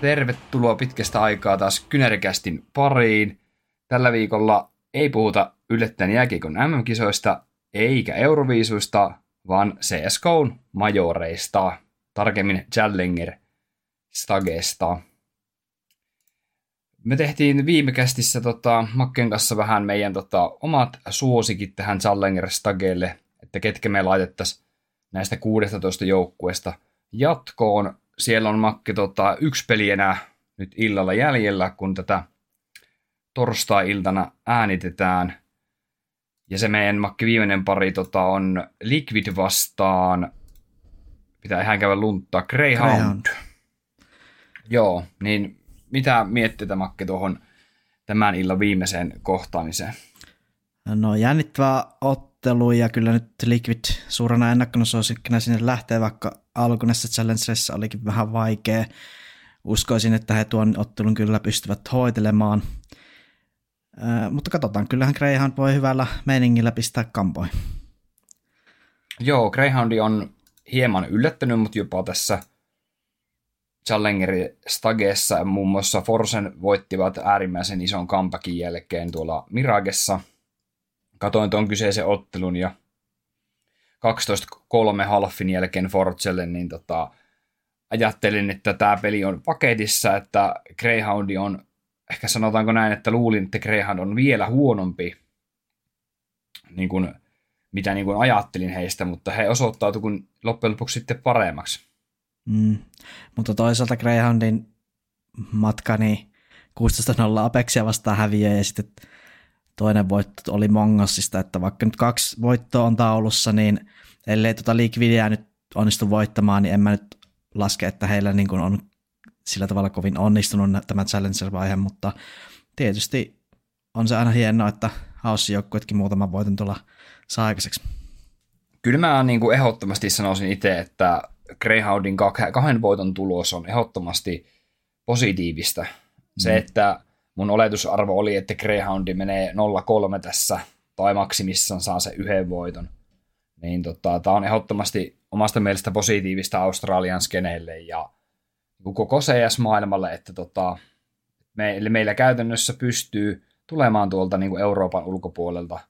Tervetuloa pitkästä aikaa taas Kynärikästin pariin. Tällä viikolla ei puhuta yllättäen jääkiekon MM-kisoista eikä Euroviisuista, vaan CSGOn majoreista, tarkemmin Challenger Stagesta. Me tehtiin viime kästissä tota, Makken kanssa vähän meidän tota, omat suosikit tähän Challenger Stagelle, että ketkä me laitettaisiin näistä 16 joukkueesta jatkoon. Siellä on Makke tota, yksi peli enää nyt illalla jäljellä, kun tätä torstai-iltana äänitetään. Ja se meidän makki viimeinen pari tota, on Liquid vastaan, pitää ihan käydä lunttaa, Greyhound. Greyhound. Joo, niin mitä miettii Makke tuohon tämän illan viimeiseen kohtaamiseen? No jännittävä ottelu ja kyllä nyt Liquid suurena ennakkonosuosikkina sinne lähtee, vaikka alku näissä challengerissa olikin vähän vaikea. Uskoisin, että he tuon ottelun kyllä pystyvät hoitelemaan – mutta katsotaan, kyllähän Greyhound voi hyvällä meiningillä pistää kampoihin. Joo, Greyhoundi on hieman yllättänyt, mutta jopa tässä Challengeri Stagessa muun muassa Forsen voittivat äärimmäisen ison kampakin jälkeen tuolla Miragessa. Katoin tuon kyseisen ottelun ja 12-3 halfin jälkeen Forcelle, niin tota, ajattelin, että tämä peli on paketissa, että Greyhoundi on ehkä sanotaanko näin, että luulin, että Greyhound on vielä huonompi, niin kuin, mitä niin kuin ajattelin heistä, mutta he osoittautuivat loppujen lopuksi sitten paremmaksi. Mm. Mutta toisaalta Greyhoundin matkani niin 16-0 Apexia vastaan häviö ja sitten toinen voitto oli Mongossista, että vaikka nyt kaksi voittoa on taulussa, niin ellei tuota Liquidia nyt onnistu voittamaan, niin en mä nyt laske, että heillä niin kuin on sillä tavalla kovin onnistunut tämä Challenger-vaihe, mutta tietysti on se aina hienoa, että Haussin joukkuetkin muutaman voiton tulla saa aikaiseksi. Kyllä mä niin kuin ehdottomasti sanoisin itse, että Greyhoundin kahden voiton tulos on ehdottomasti positiivista. Se, mm. että mun oletusarvo oli, että Greyhoundi menee 0-3 tässä tai maksimissaan saa se yhden voiton. Niin tota, tämä on ehdottomasti omasta mielestä positiivista Australian skeneille ja Niinku koko CS-maailmalle, että tota, me, meillä käytännössä pystyy tulemaan tuolta niin kuin Euroopan ulkopuolelta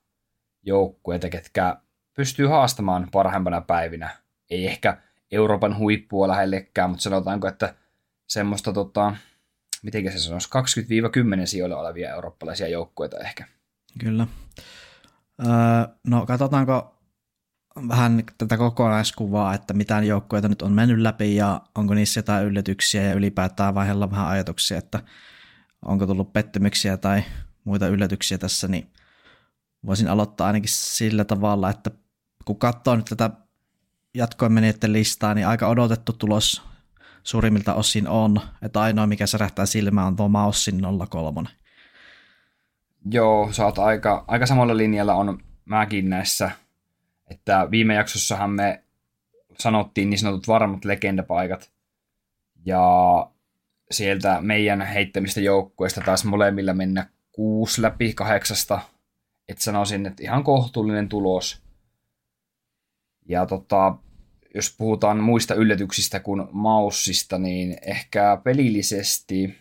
joukkueita, ketkä pystyy haastamaan parhaimpana päivinä. Ei ehkä Euroopan huippua lähellekään, mutta sanotaanko, että semmoista, tota, miten se sanoisi, 20-10 sijoilla olevia eurooppalaisia joukkueita ehkä. Kyllä. Öö, no katsotaanko vähän tätä kokonaiskuvaa, että mitä joukkueita nyt on mennyt läpi ja onko niissä jotain yllätyksiä ja ylipäätään vaihella vähän ajatuksia, että onko tullut pettymyksiä tai muita yllätyksiä tässä, niin voisin aloittaa ainakin sillä tavalla, että kun katsoo nyt tätä jatkoin menijöiden listaa, niin aika odotettu tulos suurimmilta osin on, että ainoa mikä särähtää silmään on tuo Maussin 03. Joo, sä oot aika, aika samalla linjalla on mäkin näissä että viime jaksossahan me sanottiin niin sanotut varmat legendapaikat, ja sieltä meidän heittämistä joukkueista taas molemmilla mennä kuusi läpi kahdeksasta, että sanoisin, että ihan kohtuullinen tulos. Ja tota, jos puhutaan muista yllätyksistä kuin maussista, niin ehkä pelillisesti,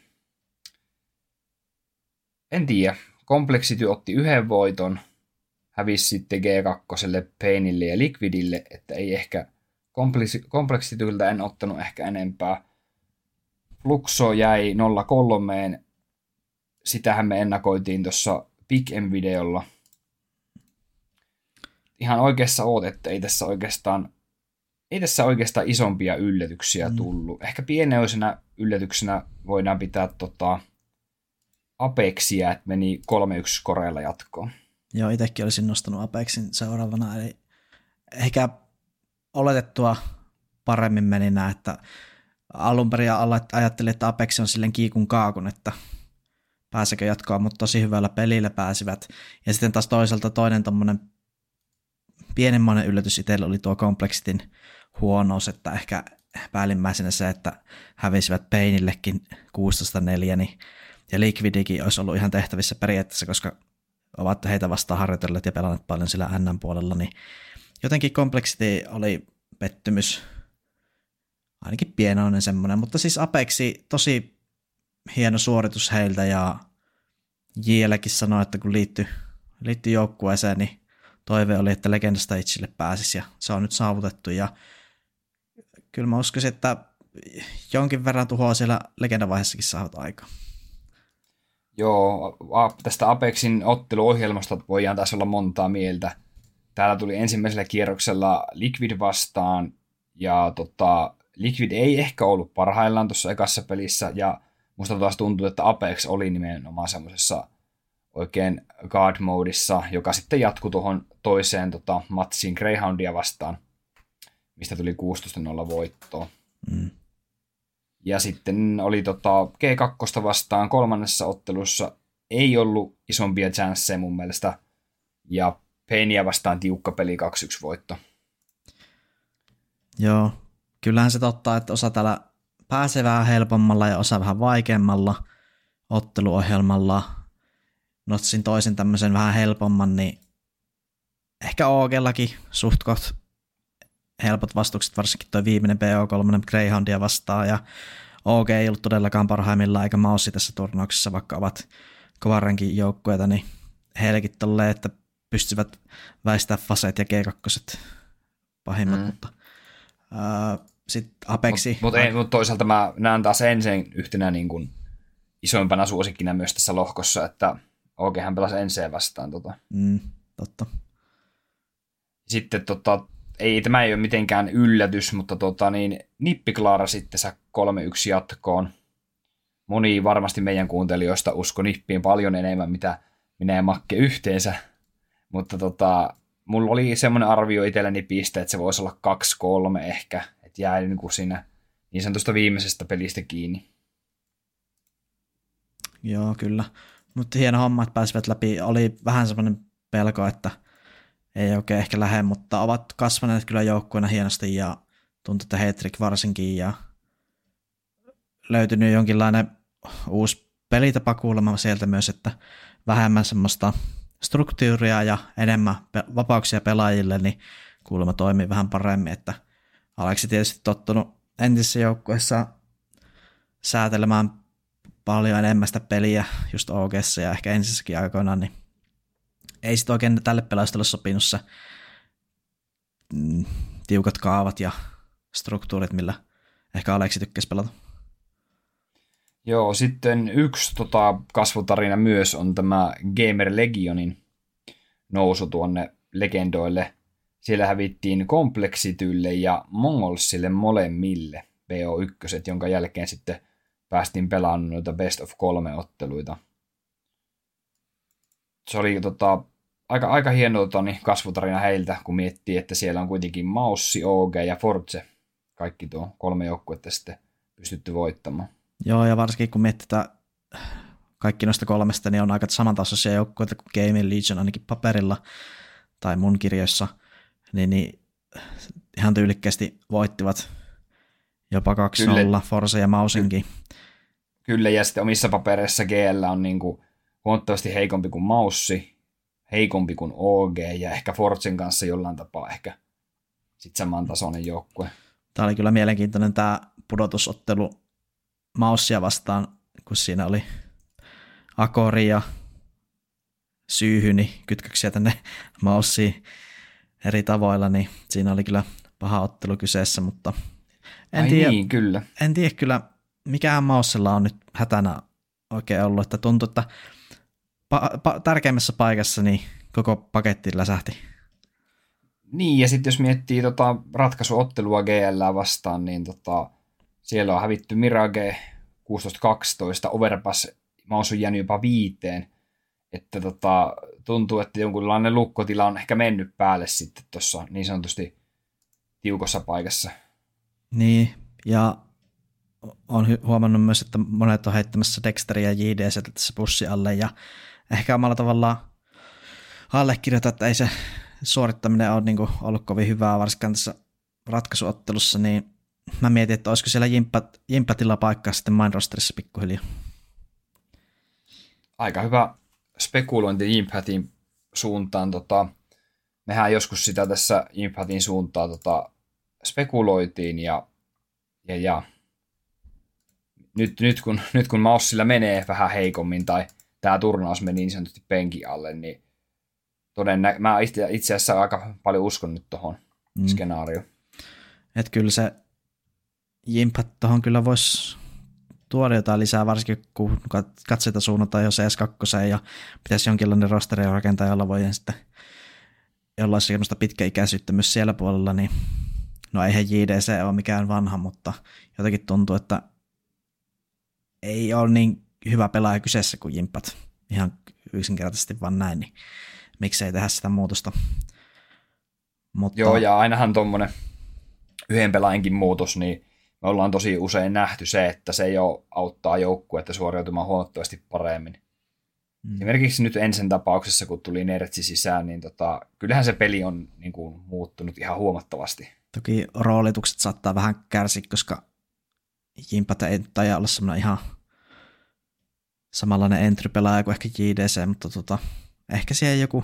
en tiedä, Complexity otti yhden voiton, hävisi sitten G2, Painille ja Liquidille, että ei ehkä kompleksityltä en ottanut ehkä enempää. Fluxo jäi 03, sitähän me ennakoitiin tuossa Big M-videolla. Ihan oikeassa oot, että ei tässä oikeastaan, ei tässä oikeastaan isompia yllätyksiä mm. tullut. Ehkä pienoisena yllätyksenä voidaan pitää tota Apexia, että meni 3-1 Korealla jatkoon. Joo, itsekin olisin nostanut Apexin seuraavana, eli ehkä oletettua paremmin meni nämä, että alun perin ajattelin, että Apex on silleen kiikun kaakun, että pääsekö jatkoa, mutta tosi hyvällä pelillä pääsivät. Ja sitten taas toisaalta toinen tommonen pienemmoinen yllätys itsellä oli tuo kompleksitin huonous, että ehkä päällimmäisenä se, että hävisivät Peinillekin 16-4, niin ja Liquidikin olisi ollut ihan tehtävissä periaatteessa, koska ovat heitä vastaan harjoitelleet ja pelanneet paljon sillä NN-puolella, niin jotenkin Complexity oli pettymys, ainakin pienoinen semmoinen, mutta siis Apexi tosi hieno suoritus heiltä ja Jielläkin sanoi, että kun liittyi, liittyi joukkueeseen, niin toive oli, että Legenda Stageille pääsisi ja se on nyt saavutettu ja kyllä mä uskoisin, että jonkin verran tuhoa siellä legendavaiheessakin saavat aika. Joo, tästä Apexin otteluohjelmasta voidaan taas olla montaa mieltä. Täällä tuli ensimmäisellä kierroksella Liquid vastaan, ja tota, Liquid ei ehkä ollut parhaillaan tuossa ekassa pelissä, ja musta taas tuntuu, että Apex oli nimenomaan semmoisessa oikein guard modissa, joka sitten jatkui tuohon toiseen tota, matsiin Greyhoundia vastaan, mistä tuli 16-0 voittoa. Mm. Ja sitten oli tota G2 vastaan kolmannessa ottelussa ei ollut isompia chanceja mun mielestä. Ja Peinia vastaan tiukka peli 2-1 voitto. Joo, kyllähän se totta, että osa täällä pääsee vähän helpommalla ja osa vähän vaikeammalla otteluohjelmalla. Notsin toisen tämmöisen vähän helpomman, niin ehkä Oogellakin suht helpot vastukset, varsinkin tuo viimeinen BO3 Greyhoundia vastaan, ja OG ei ollut todellakaan parhaimmillaan eikä Maussi tässä turnauksessa, vaikka ovat kovanrenkin joukkueita, niin heillekin tolleen, että pystyvät väistämään faseet ja G2 pahimmat, mm. mutta uh, sitten Apexi. Mutta mut, mut toisaalta mä näen taas ensin yhtenä niin kuin isoimpana suosikkina myös tässä lohkossa, että OGhan pelasi ensin vastaan. Tota. Mm, totta. Sitten tota, ei, tämä ei ole mitenkään yllätys, mutta tota, niin, Nippiklaara sitten sä 3-1 jatkoon. Moni varmasti meidän kuuntelijoista usko Nippiin paljon enemmän, mitä minä ja Makke yhteensä. Mutta tota, mulla oli semmoinen arvio itselleni piste, että se voisi olla 2-3 ehkä, että jäi niin kuin siinä niin sanotusta viimeisestä pelistä kiinni. Joo, kyllä. Mutta hieno homma, että pääsivät läpi. Oli vähän semmoinen pelko, että – ei oikein ehkä lähde, mutta ovat kasvaneet kyllä joukkueena hienosti ja tuntuu, että Hetrick varsinkin ja löytynyt jonkinlainen uusi pelitapa kuulemma sieltä myös, että vähemmän semmoista struktuuria ja enemmän vapauksia pelaajille, niin kuulemma toimii vähän paremmin, että Aleksi tietysti tottunut entisessä joukkueessa säätelemään paljon enemmän sitä peliä just OG ja ehkä ensissäkin aikoinaan, niin ei sitten oikein tälle pelaajalle sopinut se mm, tiukat kaavat ja struktuurit, millä ehkä Aleksi tykkäsi pelata. Joo, sitten yksi tota, kasvutarina myös on tämä Gamer Legionin nousu tuonne legendoille. Siellä hävittiin Kompleksitylle ja Mongolsille molemmille BO1, jonka jälkeen sitten päästiin pelaamaan noita best of kolme otteluita – se oli tota, aika, aika hieno tota, niin kasvutarina heiltä, kun miettii, että siellä on kuitenkin Maussi, OG ja Forze. Kaikki tuo kolme joukkuetta sitten pystytty voittamaan. Joo, ja varsinkin kun miettii että kaikki noista kolmesta, niin on aika samantasoisia joukkueita kuin Game Legion ainakin paperilla tai mun kirjoissa, niin, niin ihan tyylikkästi voittivat jopa 2-0 Forza ja Mausinkin. Kyllä, ja sitten omissa papereissa GL on niin kuin huomattavasti heikompi kuin Maussi, heikompi kuin OG ja ehkä Fortsin kanssa jollain tapaa ehkä sitten saman tasoinen joukkue. Tämä oli kyllä mielenkiintoinen tämä pudotusottelu Maussia vastaan, kun siinä oli Akori ja Syyhyni kytköksiä tänne Maussiin eri tavoilla, niin siinä oli kyllä paha ottelu kyseessä, mutta en Ai tiedä, niin, kyllä. En tiedä kyllä, mikä Maussilla on nyt hätänä oikein ollut, että tuntuu, että pa- pa- tärkeimmässä paikassa niin koko paketti läsähti. Niin, ja sitten jos miettii tota ratkaisuottelua GL vastaan, niin tota, siellä on hävitty Mirage 16-12, Overpass Maus on jäänyt jopa viiteen, että tota, tuntuu, että jonkunlainen lukkotila on ehkä mennyt päälle sitten tuossa niin sanotusti tiukossa paikassa. Niin, ja on huomannut myös, että monet on heittämässä Dexteria ja JDC tässä pussi alle ja ehkä omalla tavallaan allekirjoita, että ei se suorittaminen ole niin kuin ollut kovin hyvää, varsinkaan tässä ratkaisuottelussa, niin mä mietin, että olisiko siellä jimpat, jimpatilla paikkaa sitten main rosterissa pikkuhiljaa. Aika hyvä spekulointi Jimpatin suuntaan. Tota, mehän joskus sitä tässä Jimpatin suuntaan tota, spekuloitiin ja, ja, ja nyt, nyt, kun, nyt kun Maussilla menee vähän heikommin tai tämä turnaus meni niin sanotusti penki alle, niin todennä, mä itse, itse asiassa aika paljon uskon nyt tuohon mm. skenaarioon. Että kyllä se Jimpat tuohon kyllä voisi tuoda jotain lisää, varsinkin kun katseita suunnataan jo CS2 ja pitäisi jonkinlainen rosteri rakentaa, jolla voi sitten jolla olisi semmoista pitkäikäisyyttä myös siellä puolella, niin no eihän JDC ole mikään vanha, mutta jotenkin tuntuu, että ei ole niin hyvä pelaaja kyseessä kuin Jimpat. Ihan yksinkertaisesti vaan näin, niin miksei tehdä sitä muutosta. Mutta... Joo, ja ainahan tuommoinen yhden pelaajankin muutos, niin me ollaan tosi usein nähty se, että se jo auttaa joukkuetta suoriutumaan huomattavasti paremmin. Mm. Esimerkiksi nyt ensin tapauksessa, kun tuli Nertsi sisään, niin tota, kyllähän se peli on niin kuin, muuttunut ihan huomattavasti. Toki roolitukset saattaa vähän kärsiä, koska Jimpata ei taida olla semmoinen ihan samanlainen entry-pelaaja kuin ehkä JDC, mutta tota, ehkä siihen joku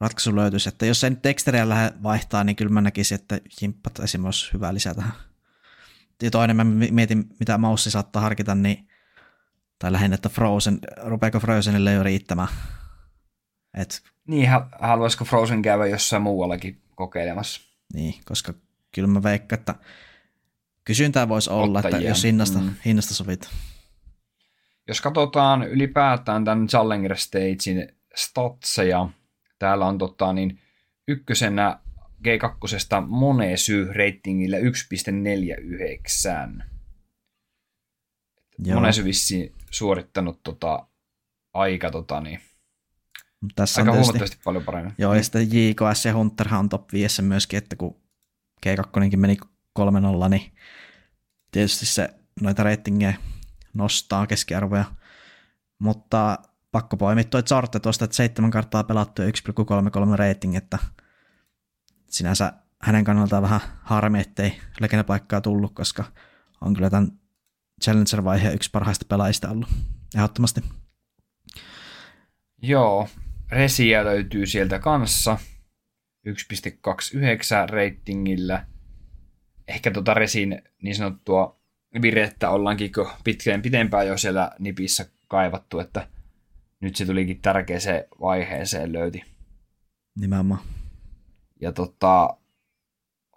ratkaisu löytyisi. Että jos ei nyt Dexteria lähde vaihtaa, niin kyllä mä näkisin, että Jimpat esimerkiksi olisi hyvä lisää tähän. Ja toinen mä mietin, mitä Maussi saattaa harkita, niin tai lähinnä, että Frozen, rupeako Frozenille jo riittämään? Et, niin, haluaisiko Frozen käydä jossain muuallakin kokeilemassa? Niin, koska kyllä mä veikkaan, että kysyntää voisi olla, Ottajia. että jos hinnasta, mm. hinnasta sovit. Jos katsotaan ylipäätään tämän Challenger Stagein statseja, täällä on tota, niin, ykkösenä G2 Monesy ratingillä 1.49. Monesy vissiin suorittanut tota, aika tota, niin, tässä aika on huomattavasti paljon paremmin. Joo, ja sitten JKS ja Hunterhan on top 5 myöskin, että kun G2 meni 3-0, niin tietysti se noita ratingeja nostaa keskiarvoja, mutta pakko poimia toi Zorte tuosta, että seitsemän karttaa pelattu ja 1,33 rating, että sinänsä hänen kannaltaan vähän harmi, ettei legendapaikkaa tullut, koska on kyllä tämän Challenger-vaiheen yksi parhaista pelaajista ollut, ehdottomasti. Joo, Resiä löytyy sieltä kanssa 1.29 ratingillä. Ehkä tota Resin niin sanottua virettä ollaankin pitkään pitempään jo siellä nipissä kaivattu, että nyt se tulikin tärkeäseen vaiheeseen löyti. Nimenomaan. Ja tota,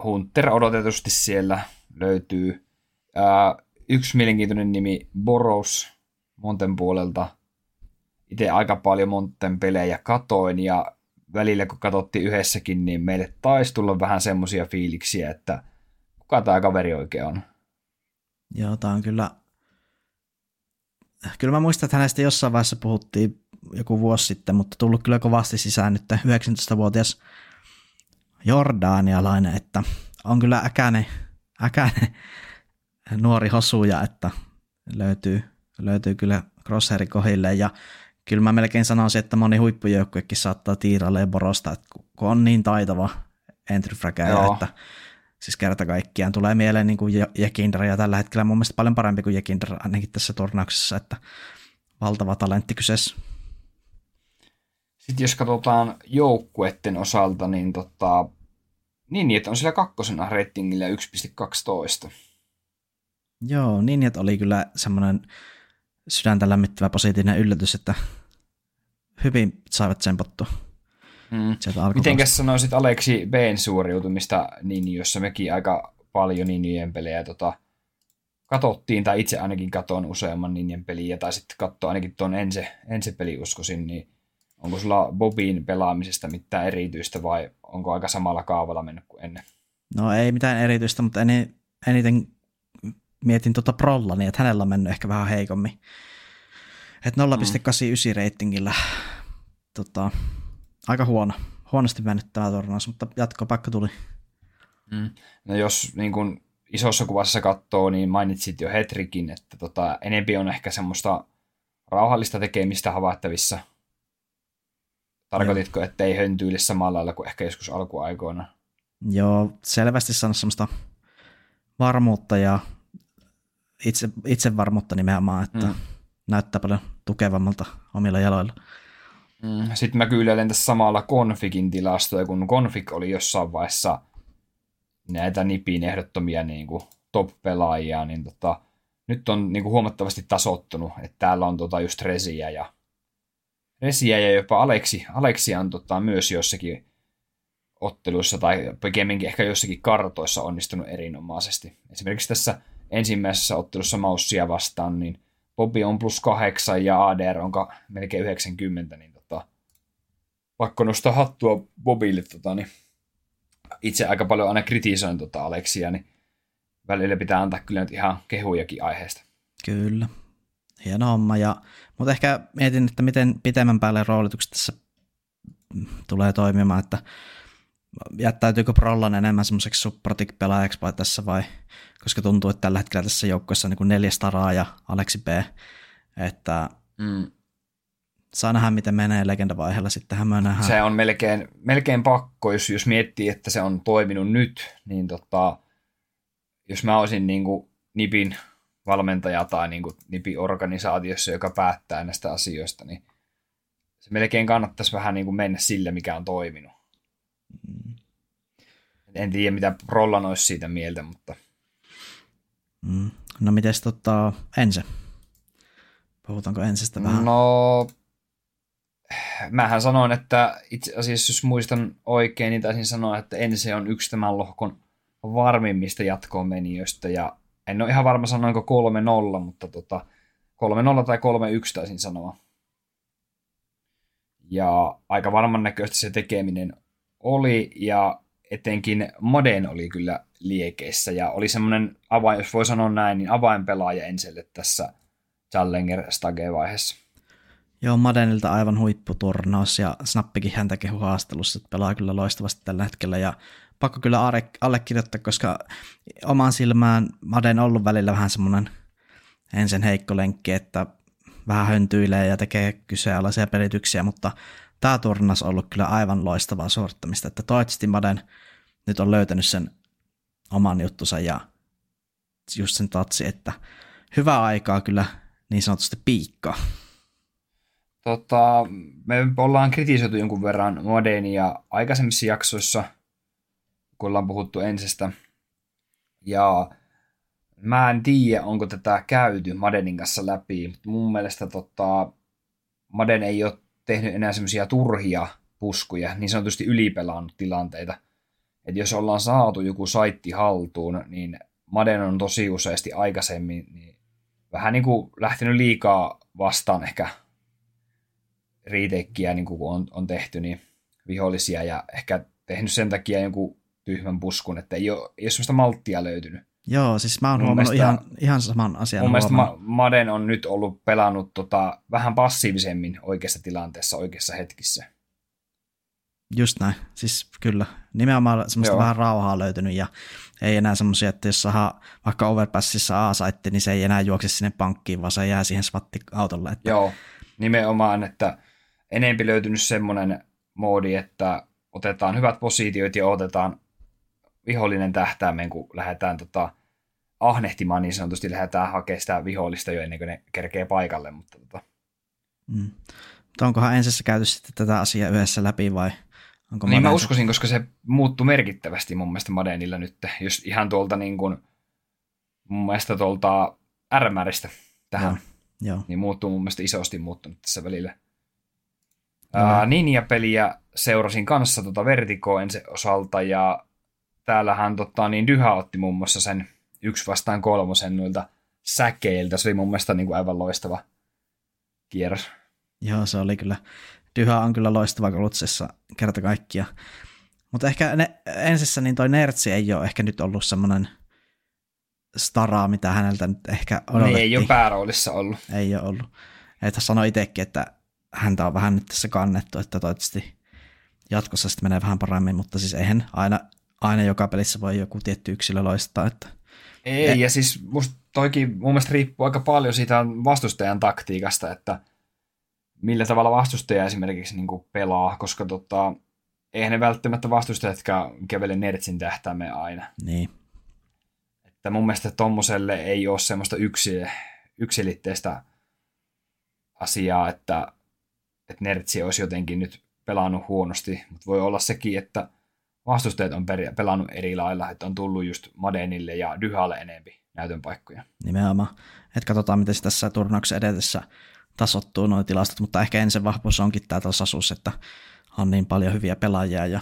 Hunter odotetusti siellä löytyy. Ää, yksi mielenkiintoinen nimi, Boros Monten puolelta. Itse aika paljon Monten pelejä katoin ja välillä kun katsottiin yhdessäkin, niin meille taisi tulla vähän semmoisia fiiliksiä, että kuka tämä kaveri oikein on. Joo, tämä on kyllä... Kyllä mä muistan, että hänestä jossain vaiheessa puhuttiin joku vuosi sitten, mutta tullut kyllä kovasti sisään nyt 19-vuotias Jordanialainen, että on kyllä äkäne, äkäne nuori hosuja, että löytyy, löytyy kyllä crosshairin kohille. Ja kyllä mä melkein sanoisin, että moni huippujoukkuekin saattaa tiiralle borosta, että kun on niin taitava entry että siis kerta kaikkiaan tulee mieleen niin kuin Jekindra ja tällä hetkellä mun mielestä paljon parempi kuin Jekindra ainakin tässä turnauksessa, että valtava talentti kyseessä. Sitten jos katsotaan joukkueiden osalta, niin tota, niin, että on siellä kakkosena ratingillä 1.12. Joo, että oli kyllä semmoinen sydäntä lämmittävä positiivinen yllätys, että hyvin saivat tsempattua. Mm. Mitenkäs sanoisit Aleksi B:n suoriutumista niin, jossa mekin aika paljon Ninjojen pelejä tota, katottiin, tai itse ainakin katon useamman Ninjen peliä, tai sitten katsoa ainakin tuon ensi, ensi peli uskoisin, niin onko sulla Bobin pelaamisesta mitään erityistä vai onko aika samalla kaavalla mennyt kuin ennen? No ei mitään erityistä, mutta eniten mietin tuota Prolla, niin että hänellä on mennyt ehkä vähän heikommin. Että 0,89 mm. reitingillä tota, aika huono, huonosti mennyt tämä tornaus, mutta jatkopaikka tuli. Mm. No jos niin kun isossa kuvassa katsoo, niin mainitsit jo Hetrikin, että tota, enempi on ehkä semmoista rauhallista tekemistä havaittavissa. Tarkoititko, että ei höntyile samalla lailla kuin ehkä joskus alkuaikoina? Joo, selvästi sanoa semmoista varmuutta ja itse, itsevarmuutta nimenomaan, että mm. näyttää paljon tukevammalta omilla jaloilla. Mm. Sitten mä kyllä tässä samalla Konfikin tilastoja, kun Konfik oli jossain vaiheessa näitä Nipin ehdottomia niin kuin top-pelaajia, niin tota, nyt on niin kuin huomattavasti tasottunut, että täällä on tota just Resiä ja Resiä ja jopa Aleksi, Aleksi on tota myös jossakin otteluissa tai pikemminkin ehkä jossakin kartoissa onnistunut erinomaisesti. Esimerkiksi tässä ensimmäisessä ottelussa Maussia vastaan, niin Bobby on plus kahdeksan ja ADR on melkein 90, niin pakko nostaa hattua Bobille. Tota, niin itse aika paljon aina kritisoin tota Aleksia, niin välillä pitää antaa kyllä nyt ihan kehujakin aiheesta. Kyllä. Hieno homma. Ja, mutta ehkä mietin, että miten pitemmän päälle roolitukset tässä tulee toimimaan, että jättäytyykö Prollan enemmän semmoiseksi supportik pelaajaksi vai tässä vai, koska tuntuu, että tällä hetkellä tässä joukkueessa on niin neljä staraa ja Aleksi B, että mm. Saa nähdä, miten menee legendavaiheella, sittenhän me nähdään. Se on melkein, melkein pakko, jos, jos miettii, että se on toiminut nyt, niin tota, jos mä olisin niin kuin Nipin valmentaja tai niin kuin Nipin organisaatiossa, joka päättää näistä asioista, niin se melkein kannattaisi vähän niin kuin mennä sille, mikä on toiminut. Mm. En tiedä, mitä Rollan olisi siitä mieltä, mutta... Mm. No miten tota Ense? Puhutaanko Ensestä vähän? No, mähän sanoin, että itse asiassa jos muistan oikein, niin taisin sanoa, että Ense on yksi tämän lohkon varmimmista jatkoon menijöistä, ja en ole ihan varma sanoinko 3-0, mutta tota, 3-0 tai 3-1 taisin sanoa. Ja aika varman näköistä se tekeminen oli, ja etenkin Moden oli kyllä liekeissä, ja oli semmoinen, avain, jos voi sanoa näin, niin avainpelaaja Enselle tässä Challenger Stage-vaiheessa. Joo, Madenilta aivan huipputurnaus ja Snappikin häntä kehu haastelussa, että pelaa kyllä loistavasti tällä hetkellä ja pakko kyllä allekirjoittaa, koska omaan silmään Maden on ollut välillä vähän semmoinen ensin heikko lenkki, että vähän höntyilee ja tekee kyseenalaisia pelityksiä, mutta tämä turnaus on ollut kyllä aivan loistavaa suorittamista, että toivottavasti Maden nyt on löytänyt sen oman juttusa ja just sen tatsi, että hyvää aikaa kyllä niin sanotusti piikkaa. Tota, me ollaan kritisoitu jonkun verran Modenia aikaisemmissa jaksoissa, kun ollaan puhuttu ensestä. Ja mä en tiedä, onko tätä käyty Madenin kanssa läpi, mutta mun mielestä tota, Maden ei ole tehnyt enää semmoisia turhia puskuja, niin sanotusti ylipelaannut tilanteita. Että jos ollaan saatu joku saitti haltuun, niin Maden on tosi useasti aikaisemmin niin vähän niin kuin lähtenyt liikaa vastaan ehkä riitekkiä, niin kuin on, on tehty, niin vihollisia ja ehkä tehnyt sen takia jonkun tyhmän puskun, että ei ole, ei ole sellaista malttia löytynyt. Joo, siis mä oon mun huomannut mielestä, ihan, ihan saman asian. Mun mielestä Ma- Maden on nyt ollut pelannut tota, vähän passiivisemmin oikeassa tilanteessa, oikeassa hetkissä. Just näin, siis kyllä. Nimenomaan semmoista Joo. vähän rauhaa löytynyt ja ei enää semmoisia, että jos saa vaikka overpassissa A-saitti, niin se ei enää juokse sinne pankkiin, vaan se jää siihen swatti-autolle. Että... Joo, nimenomaan, että enempi löytynyt semmoinen moodi, että otetaan hyvät positioit ja otetaan vihollinen tähtäimeen, kun lähdetään tota, ahnehtimaan niin sanotusti, lähdetään hakemaan sitä vihollista jo ennen kuin ne kerkee paikalle. Mutta, tota. mm. mutta onkohan ensissä käyty sitten tätä asiaa yhdessä läpi vai onko Niin mä uskoisin, koska se muuttui merkittävästi mun mielestä Madenilla nyt, jos ihan tuolta niin kuin, mun mielestä tuolta RMRistä tähän, Joo. Joo. niin muuttuu mun mielestä isosti muuttunut tässä välillä. Uh, Ninja-peliä seurasin kanssa tuota Vertigoen se osalta ja täällähän tota, niin Dyha otti muun muassa sen yksi vastaan kolmosen noilta säkeiltä. Se oli mun mielestä niin kuin aivan loistava kierros. Joo, se oli kyllä. Dyha on kyllä loistava kolutsessa kerta kaikkia. Mutta ehkä ne, ensissä niin toi Nertsi ei ole ehkä nyt ollut semmoinen staraa, mitä häneltä nyt ehkä odotettiin. Niin, ei ole pääroolissa ollut. Ei ole ollut. Että sanoi itsekin, että häntä on vähän nyt tässä kannettu, että toivottavasti jatkossa sitten menee vähän paremmin, mutta siis eihän aina, aina joka pelissä voi joku tietty yksilö loistaa, että Ei, e- ja siis musta toikin mun mielestä riippuu aika paljon siitä vastustajan taktiikasta, että millä tavalla vastustaja esimerkiksi niin pelaa, koska tota, eihän ne välttämättä vastustajatkaan kävele Nertsin tähtäimeen aina. Niin. Että mun mielestä tommoselle ei ole semmoista yksi, yksilitteistä asiaa, että, että Nertsi olisi jotenkin nyt pelannut huonosti, mutta voi olla sekin, että vastustajat on pelannut eri lailla, että on tullut just Madenille ja Dyhalle enempi näytön paikkoja. Nimenomaan. Että katsotaan, miten se tässä turnauksen edetessä tasottuu nuo tilastot, mutta ehkä ensin vahvuus onkin tämä tasaisuus, että on niin paljon hyviä pelaajia ja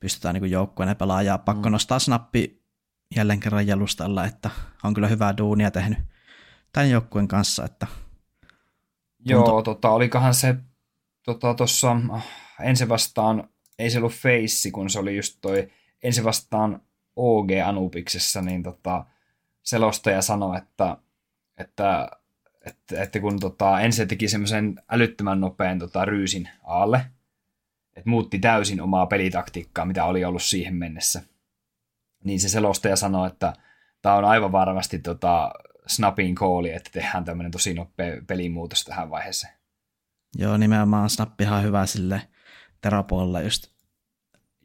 pystytään niin joukkueen pelaajaa. Pakko mm. nostaa snappi jälleen kerran jalustalla, että on kyllä hyvää duunia tehnyt tämän joukkueen kanssa. Että Joo, tuntu... tota, olikohan se tuossa tota, ah, ensi vastaan, ei se ollut Face, kun se oli just toi ensi vastaan OG Anubiksessa, niin tota, selostaja sanoi, että, että, että, että kun tota, ensin teki semmoisen älyttömän nopean tota, ryysin alle, että muutti täysin omaa pelitaktiikkaa, mitä oli ollut siihen mennessä. Niin se selostaja sanoi, että tämä on aivan varmasti tota, Snapin kooli, että tehdään tämmöinen tosi nopea pelimuutos tähän vaiheeseen. Joo, nimenomaan Snappihan on hyvä sille terapuolella just.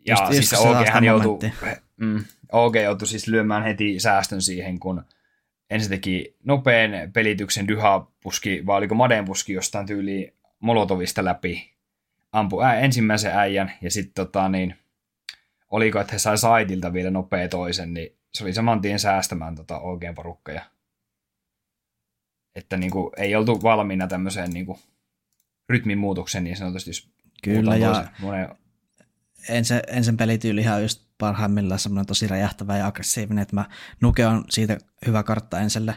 Ja just, siis just OG, hän joutui, mm, OG joutui siis lyömään heti säästön siihen, kun ensin teki nopean pelityksen Dyha-puski, vai oliko Maden puski jostain tyyliin Molotovista läpi, ampui ää, ensimmäisen äijän, ja sitten tota, niin, oliko, että he sai saitilta vielä nopea toisen, niin se oli saman tien säästämään tota OG-porukkaa. Että niin kuin, ei oltu valmiina tämmöiseen niin kuin, rytmin muutokseen niin sanotusti. Jos Kyllä, ja monen... ensin, ensin pelityylihän on just parhaimmillaan semmoinen tosi räjähtävä ja aggressiivinen, että mä Nuke on siitä hyvä kartta enselle.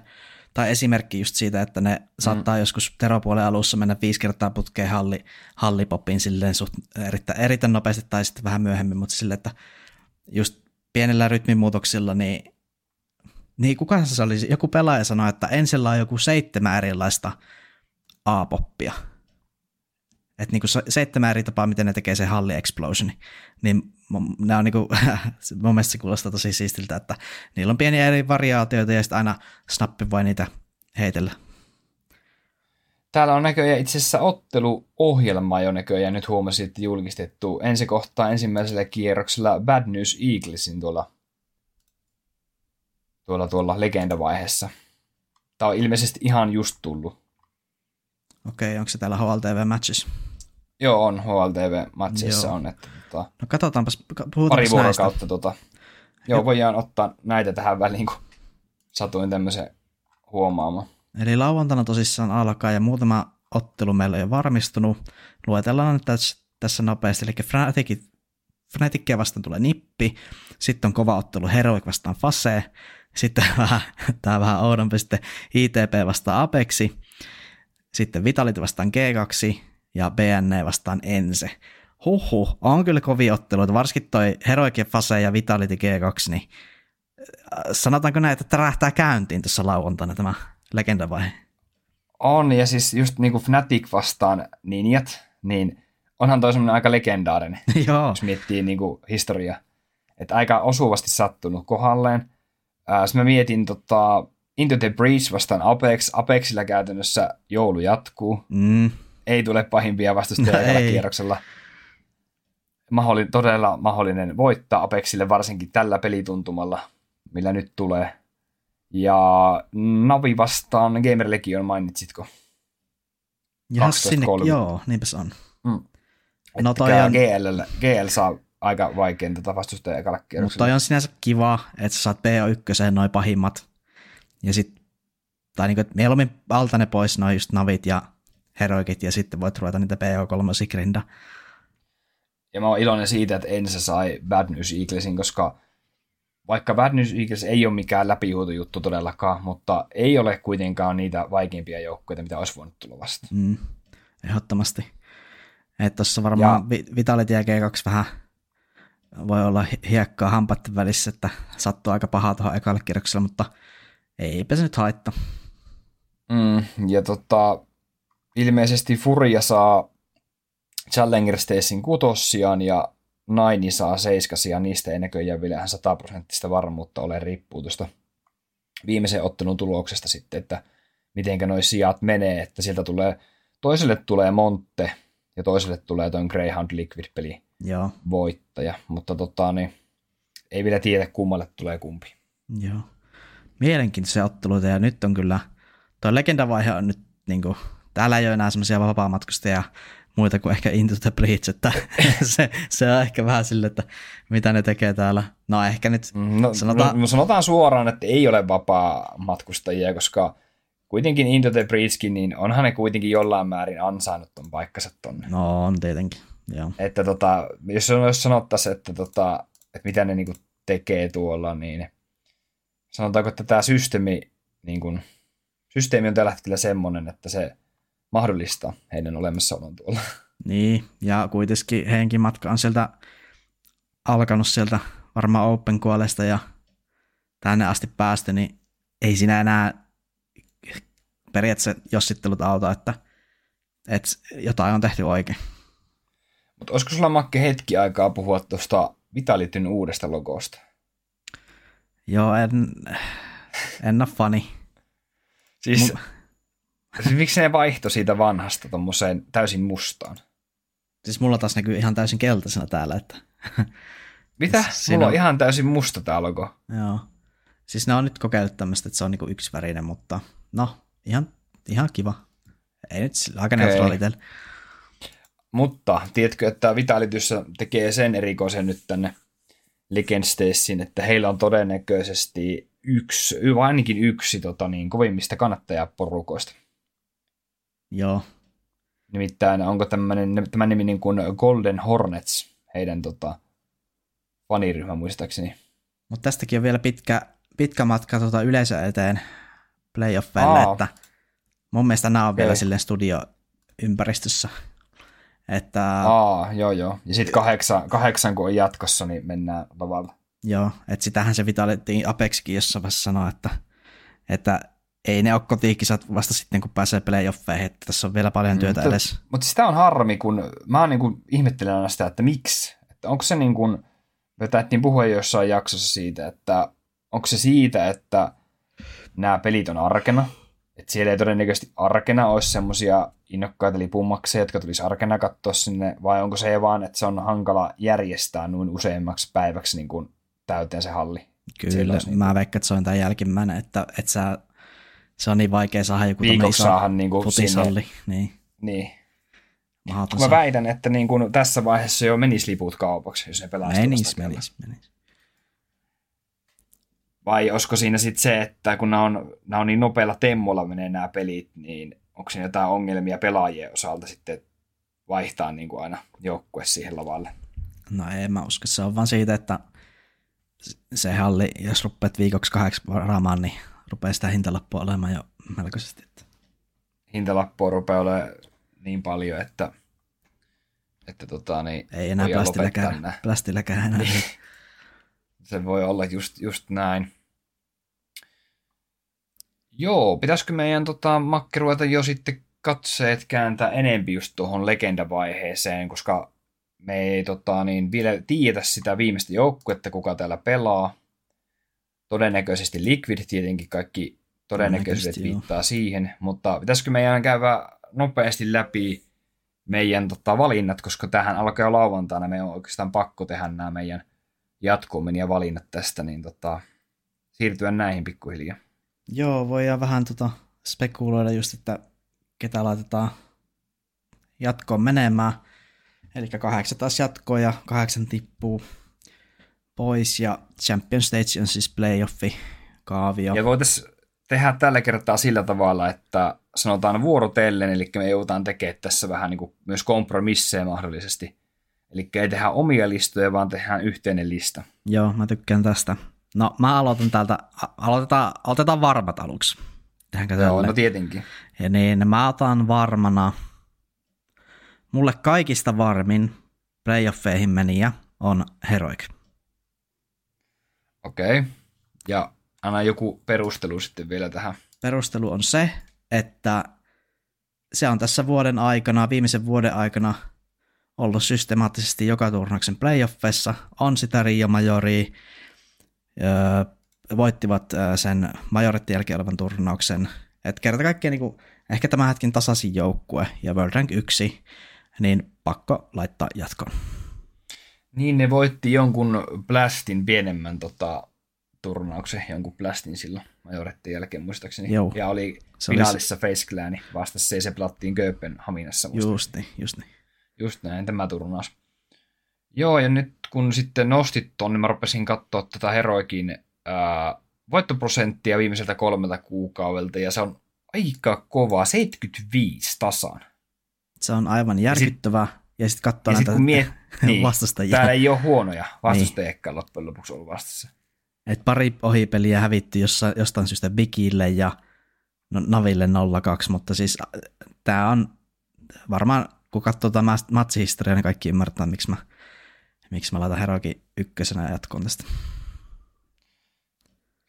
Tai esimerkki just siitä, että ne mm. saattaa joskus teropuolen alussa mennä viisi kertaa putkeen halli, hallipoppiin silleen suht erittäin, erittäin nopeasti tai sitten vähän myöhemmin, mutta silleen, että just pienellä rytmimuutoksilla, niin, niin kuka se oli? Joku pelaaja sanoi, että ensillä on joku seitsemän erilaista A-poppia että niinku seitsemän eri tapaa, miten ne tekee se halli explosioni, niin ne on niinku, mun mielestä se kuulostaa tosi siistiltä, että niillä on pieniä eri variaatioita ja sitten aina snappi voi niitä heitellä. Täällä on näköjään itse asiassa otteluohjelma jo näköjään nyt huomasin, että julkistettu ensi kohtaa ensimmäisellä kierroksella Bad News Eaglesin tuolla, tuolla, tuolla legendavaiheessa. Tämä on ilmeisesti ihan just tullut. Okei, onko se täällä HLTV Matches? Joo, on HLTV-matsissa on. Että, tota, no katsotaanpas, Pari vuorokautta. Tota, joo, voidaan ottaa näitä tähän väliin, kun satuin tämmöisen huomaamaan. Eli lauantaina tosissaan alkaa ja muutama ottelu meillä on jo varmistunut. Luetellaan nyt tässä, tässä nopeasti. Eli Fnatic, Fnatickia vastaan tulee Nippi, sitten on kova ottelu Heroic vastaan Fase, sitten vähän, tämä vähän oudompi sitten ITP vastaan Apexi, sitten Vitality vastaan G2, ja BNE vastaan Ense. Huhu, on kyllä kovia otteluita, varsinkin toi Heroic Fase ja Vitality G2, niin äh, sanotaanko näin, että tärähtää käyntiin tuossa lauantaina tämä legendavaihe? On, ja siis just niin kuin Fnatic vastaan Ninjat, niin onhan toi semmoinen aika legendaarinen, Joo. jos miettii niin kuin historia. Että aika osuvasti sattunut kohdalleen. Äh, mä mietin tota, Into the Breach vastaan Apex. Apexilla käytännössä joulu jatkuu. Mm ei tule pahimpia vastustajia no, kierroksella. Mahdollinen, todella mahdollinen voittaa Apexille varsinkin tällä pelituntumalla, millä nyt tulee. Ja Navi vastaan Gamer Legion mainitsitko? Ja sinne, joo, niinpä se on. Mm. No toi on... GL, GL saa aika vaikein tätä vastustajaa ekalla Mutta toi on sinänsä kiva, että sä saat PO1 noin pahimmat. Ja sit, tai niinku, mieluummin alta ne pois noin just navit ja heroikit ja sitten voit ruveta niitä PO3 grinda. Ja mä oon iloinen siitä, että Ensa sai Bad News Eaglesin, koska vaikka Bad News Eagles ei ole mikään juttu todellakaan, mutta ei ole kuitenkaan niitä vaikeimpia joukkoja, mitä olisi voinut tulla vasta. Mm, ehdottomasti. Että tuossa varmaan ja, Vitality ja G2 vähän voi olla hiekkaa hampaiden välissä, että sattuu aika pahaa tuohon ekalle kierrokselle, mutta eipä se nyt haittaa. Mm, ja tota, ilmeisesti Furia saa Challenger Stacein kutossiaan ja Naini saa seiskasia, niistä ei näköjään vielä ihan sataprosenttista varmuutta ole. Riippuu tuosta viimeisen ottelun tuloksesta sitten, että mitenkä noi sijat menee, että sieltä tulee, toiselle tulee Monte ja toiselle tulee tuon Greyhound Liquid-peli Joo. voittaja, mutta tota, niin, ei vielä tiedä kummalle tulee kumpi. Joo. Mielenkiintoisia otteluita ja nyt on kyllä, tuo legendavaihe on nyt niin kuin, täällä ei ole enää semmoisia vapaamatkustajia muita kuin ehkä Into the Breach, että se, se, on ehkä vähän sille, että mitä ne tekee täällä. No ehkä nyt no, sanotaan... No, sanotaan suoraan, että ei ole vapaa matkustajia, koska kuitenkin Into the Breachkin, niin onhan ne kuitenkin jollain määrin ansainnut ton paikkansa tonne. No on tietenkin, joo. Että tota, jos, jos sanottaisiin, että, tota, että mitä ne niinku tekee tuolla, niin sanotaanko, että tämä systeemi, niin kuin, systeemi on tällä hetkellä semmoinen, että se mahdollistaa heidän olemassaolon tuolla. Niin, ja kuitenkin heidänkin matka on sieltä alkanut sieltä varmaan Open Callesta ja tänne asti päästy, niin ei siinä enää periaatteessa jossittelut auta, että, että jotain on tehty oikein. Mutta olisiko sulla Makke hetki aikaa puhua tuosta Vitalitin uudesta logosta? Joo, en, en ole fani. Siis, M- siis miksi ne vaihto siitä vanhasta tuommoiseen täysin mustaan? Siis mulla taas näkyy ihan täysin keltaisena täällä, että... Mitä? Siis mulla on ihan täysin musta tää logo. Joo. Siis ne on nyt kokeillut tämmöistä, että se on niinku yksivärinen, mutta no, ihan, ihan kiva. Ei nyt sillä aika okay. Mutta tiedätkö, että Vitalityssä tekee sen erikoisen nyt tänne Legendstessin, että heillä on todennäköisesti yksi, ainakin yksi tota niin, kovimmista kannattajaporukoista. Joo. Nimittäin onko tämmöinen, tämä nimi niin kuin Golden Hornets, heidän tota, faniryhmä muistaakseni. Mutta tästäkin on vielä pitkä, pitkä matka tota yleisö eteen playoffeille, että mun mielestä nämä on okay. vielä silleen studioympäristössä. Että, Aa, joo joo. Ja sitten kahdeksan, kahdeksan, kun on jatkossa, niin mennään lavalle. Joo, että sitähän se vitalittiin Apexkin jossain vaiheessa sanoa, että, että ei ne ole kotiikisat vasta sitten, kun pääsee playoffeihin, että tässä on vielä paljon mm, työtä mm, edes. Mutta sitä on harmi, kun mä niin ihmettelen aina sitä, että miksi? Että onko se niin kuin, me taidettiin puhua jossain jaksossa siitä, että onko se siitä, että nämä pelit on arkena, että siellä ei todennäköisesti arkena olisi semmoisia innokkaita lipunmakseja, jotka tulisi arkena katsoa sinne, vai onko se vaan, että se on hankala järjestää noin useammaksi päiväksi niin kuin täyteen se halli? Kyllä, niin mä veikkaan, että se on tämä jälkimmäinen, että, että sä, se on niin vaikea saada joku Viikoksi saahan niin kuin sinne. Niin. niin. Mä väitän, että niin kuin tässä vaiheessa jo menisi liput kaupaksi, jos ne pelaa menis, menis, menis. Vai olisiko siinä sitten se, että kun nämä on, nämä on niin nopealla temmolla menee nämä pelit, niin onko siinä jotain ongelmia pelaajien osalta sitten vaihtaa niin kuin aina joukkue siihen lavalle? No ei mä usko, se on vaan siitä, että se halli, jos rupeat viikoksi kahdeksi varaamaan, niin rupeaa sitä hintalappua olemaan jo melkoisesti. Hintalappua rupeaa olemaan niin paljon, että, että tota, niin ei enää plastilläkään, enää. Niin. se voi olla just, just näin. Joo, pitäisikö meidän tota, Makke ruveta jo sitten katseet kääntää enempi just tuohon legendavaiheeseen, koska me ei tota, niin, vielä tiedetä sitä viimeistä joukkuetta, kuka täällä pelaa. Todennäköisesti Liquid tietenkin kaikki todennäköisesti viittaa siihen, mutta pitäisikö meidän käydä nopeasti läpi meidän tota, valinnat, koska tähän alkaa jo lauantaina, me on oikeastaan pakko tehdä nämä meidän jatkoimen ja valinnat tästä, niin tota, siirtyä näihin pikkuhiljaa. Joo, voidaan vähän tota spekuloida just, että ketä laitetaan jatkoon menemään. Eli kahdeksan taas jatkoa ja kahdeksan tippuu pois ja Champion Stage on siis playoffi kaavio. Ja voitaisiin tehdä tällä kertaa sillä tavalla, että sanotaan vuorotellen, eli me joudutaan tekemään tässä vähän niin kuin myös kompromisseja mahdollisesti. Eli ei tehdä omia listoja, vaan tehdään yhteinen lista. Joo, mä tykkään tästä. No mä aloitan täältä, aloitetaan, aloitetaan varmat aluksi. Tehdäänkö Joo, no tietenkin. Ja niin, mä otan varmana, mulle kaikista varmin playoffeihin meniä on Heroic. Okei, okay. ja anna joku perustelu sitten vielä tähän. Perustelu on se, että se on tässä vuoden aikana, viimeisen vuoden aikana ollut systemaattisesti joka turnauksen playoffeissa, on sitä Rio Majoria, voittivat sen majoretti jälkeen olevan turnauksen. Että kerta kaikkiaan niin ehkä tämä hetken tasaisin joukkue ja World Rank 1, niin pakko laittaa jatkoon. Niin, ne voitti jonkun Blastin pienemmän tota, turnauksen, jonkun Blastin silloin majorettiin jälkeen muistaakseni. Joo. Ja oli se finaalissa oli... Face Clan vastassa se, se plattiin Kööpenhaminassa. Just niin, just niin. Just näin, tämä turnaus. Joo, ja nyt kun sitten nostit ton, niin mä rupesin katsoa tätä Heroikin ää, voittoprosenttia viimeiseltä kolmelta kuukaudelta, ja se on aika kova, 75 tasan. Se on aivan järkyttävää. Ja sitten katsoo näitä sit, miet... niin, vastustajia. Täällä ei ole huonoja vastustajia niin. loppujen lopuksi ollut vastassa. Et pari ohipeliä hävitti jossa, jostain syystä Bigille ja no, Naville 02, mutta siis tämä on varmaan, kun katsoo tämä matsihistoriaa, niin kaikki ymmärtää, miksi mä, miksi mä laitan Heroikin ykkösenä jatkoon tästä.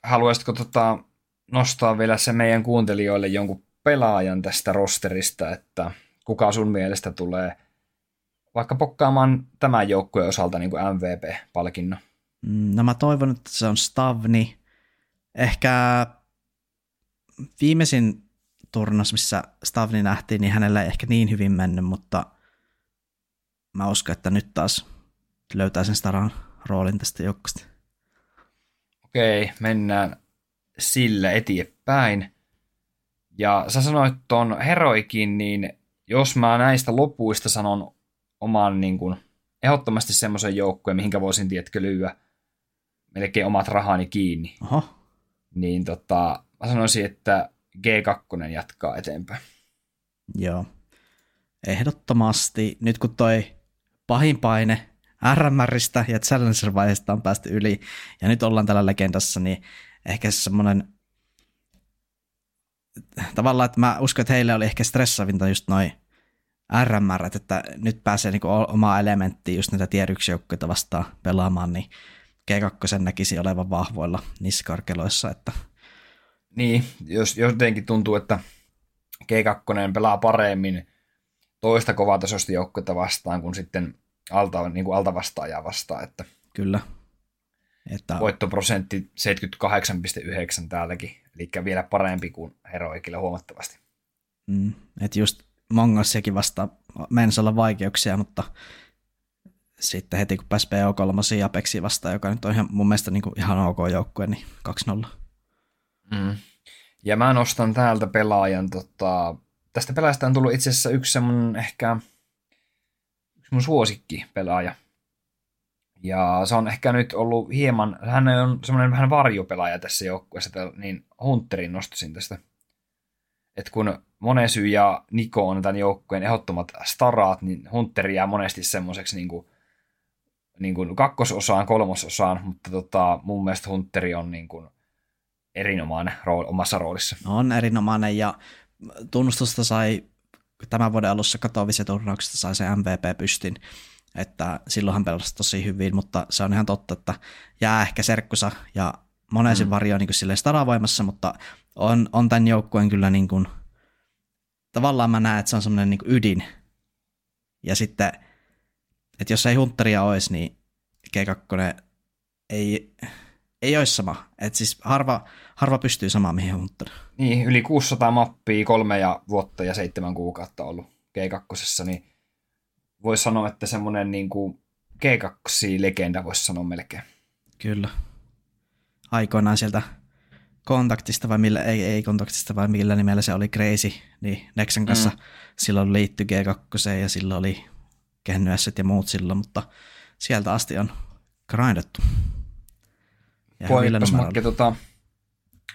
Haluaisitko tota, nostaa vielä se meidän kuuntelijoille jonkun pelaajan tästä rosterista, että kuka sun mielestä tulee vaikka pokkaamaan tämän joukkueen osalta niin kuin MVP-palkinnon? Mm, no mä toivon, että se on Stavni. Ehkä viimeisin turnaus, missä Stavni nähtiin, niin hänellä ei ehkä niin hyvin mennyt, mutta mä uskon, että nyt taas löytää sen staran roolin tästä joukkueesta. Okei, mennään sillä eteenpäin. Ja sä sanoit tuon heroikin, niin jos mä näistä lopuista sanon oman niin kuin, ehdottomasti semmoisen joukkueen, mihinkä voisin, tietkö lyödä melkein omat rahani kiinni. Oho. Niin tota, mä sanoisin, että G2 jatkaa eteenpäin. Joo. Ehdottomasti. Nyt kun toi pahin paine RMRistä ja Challenger-vaiheesta on päästy yli, ja nyt ollaan tällä legendassa, niin ehkä semmoinen tavallaan, että mä uskon, että heille oli ehkä stressavinta just noin RMR, että nyt pääsee niinku omaa elementtiä just näitä tier vastaan pelaamaan, niin G2 näkisi olevan vahvoilla niissä karkeloissa. Että... Niin, jos jotenkin tuntuu, että G2 pelaa paremmin toista kovatasoista joukkuetta vastaan kuin sitten alta, niin kuin alta vastaajaa vastaan. Että Kyllä. Että... Voittoprosentti 78,9 täälläkin, eli vielä parempi kuin Heroikilla huomattavasti. Mm, että just Mongossiakin vasta meinasi olla vaikeuksia, mutta sitten heti kun pääsi PO3 Apexiin vastaan, joka nyt on ihan, mun mielestä niin kuin ihan ok joukkue, niin 2-0. Mm. Ja mä nostan täältä pelaajan, tota, tästä pelaajasta on tullut itse asiassa yksi semmonen ehkä yksi mun suosikki pelaaja. Ja se on ehkä nyt ollut hieman, hän on semmoinen vähän varjopelaaja tässä joukkueessa, niin Hunterin nostasin tästä. että kun Monesy ja Niko on tämän joukkueen ehdottomat staraat, niin Hunteri jää monesti semmoiseksi niin kuin niin kuin kakkososaan, kolmososaan, mutta tota, mun mielestä Hunteri on niin kuin erinomainen rooli, omassa roolissa. On erinomainen ja tunnustusta sai tämän vuoden alussa Katowice turnauksesta sai se MVP pystin, että silloin hän pelasi tosi hyvin, mutta se on ihan totta, että jää ehkä serkkusa ja monensin mm. varjo niin sille staravoimassa, mutta on, on tämän joukkueen kyllä niin kuin, tavallaan mä näen, että se on semmoinen niin ydin. Ja sitten että jos ei Hunteria olisi, niin G2 ei, ei olisi sama. Että siis harva, harva pystyy samaan mihin Hunter. Niin, yli 600 mappia, kolme ja vuotta ja seitsemän kuukautta ollut G2, niin voisi sanoa, että semmoinen niin kuin G2-legenda voisi sanoa melkein. Kyllä. Aikoinaan sieltä kontaktista vai millä, ei, ei kontaktista vai millä nimellä se oli Crazy, niin Nexan kanssa mm. silloin liittyi G2 ja silloin oli kennyässet ja muut silloin, mutta sieltä asti on grindattu. Poimipas Makke tota,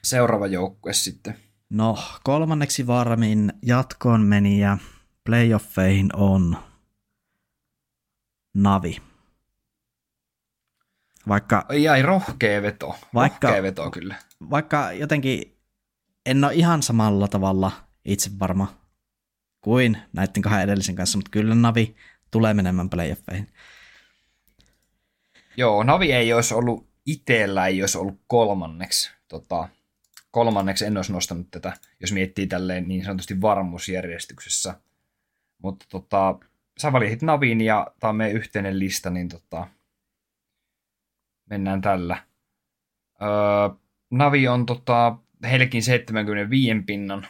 seuraava joukkue sitten. No, kolmanneksi varmin jatkoon meni ja playoffeihin on Navi. Vaikka, Jäi rohkea veto. Vaikka, rohkea veto kyllä. Vaikka jotenkin en ole ihan samalla tavalla itse varma kuin näiden kahden edellisen kanssa, mutta kyllä Navi tulee menemään playoffeihin. Joo, Navi ei olisi ollut itsellä, ei olisi ollut kolmanneksi. Tota, kolmanneksi en olisi nostanut tätä, jos miettii tälleen niin sanotusti varmuusjärjestyksessä. Mutta tota, sä valitit Navin ja tämä on meidän yhteinen lista, niin tota, mennään tällä. Öö, Navi on tota, heillekin 75 pinnan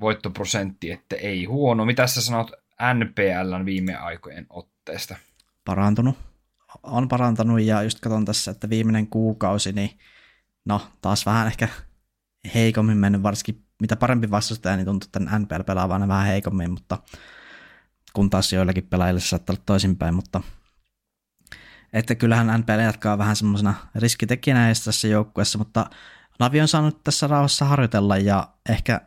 voittoprosentti, että ei huono. Mitä sä sanot NPLn viime aikojen otteesta? Parantunut. On parantanut ja just katson tässä, että viimeinen kuukausi, niin no taas vähän ehkä heikommin mennyt, varsinkin mitä parempi vastustaja, niin tuntuu, että NPL pelaa vähän heikommin, mutta kun taas joillakin pelaajille saattaa olla toisinpäin, mutta että kyllähän NPL jatkaa vähän semmoisena riskitekijänä tässä joukkueessa, mutta Navi on saanut tässä rauhassa harjoitella ja ehkä,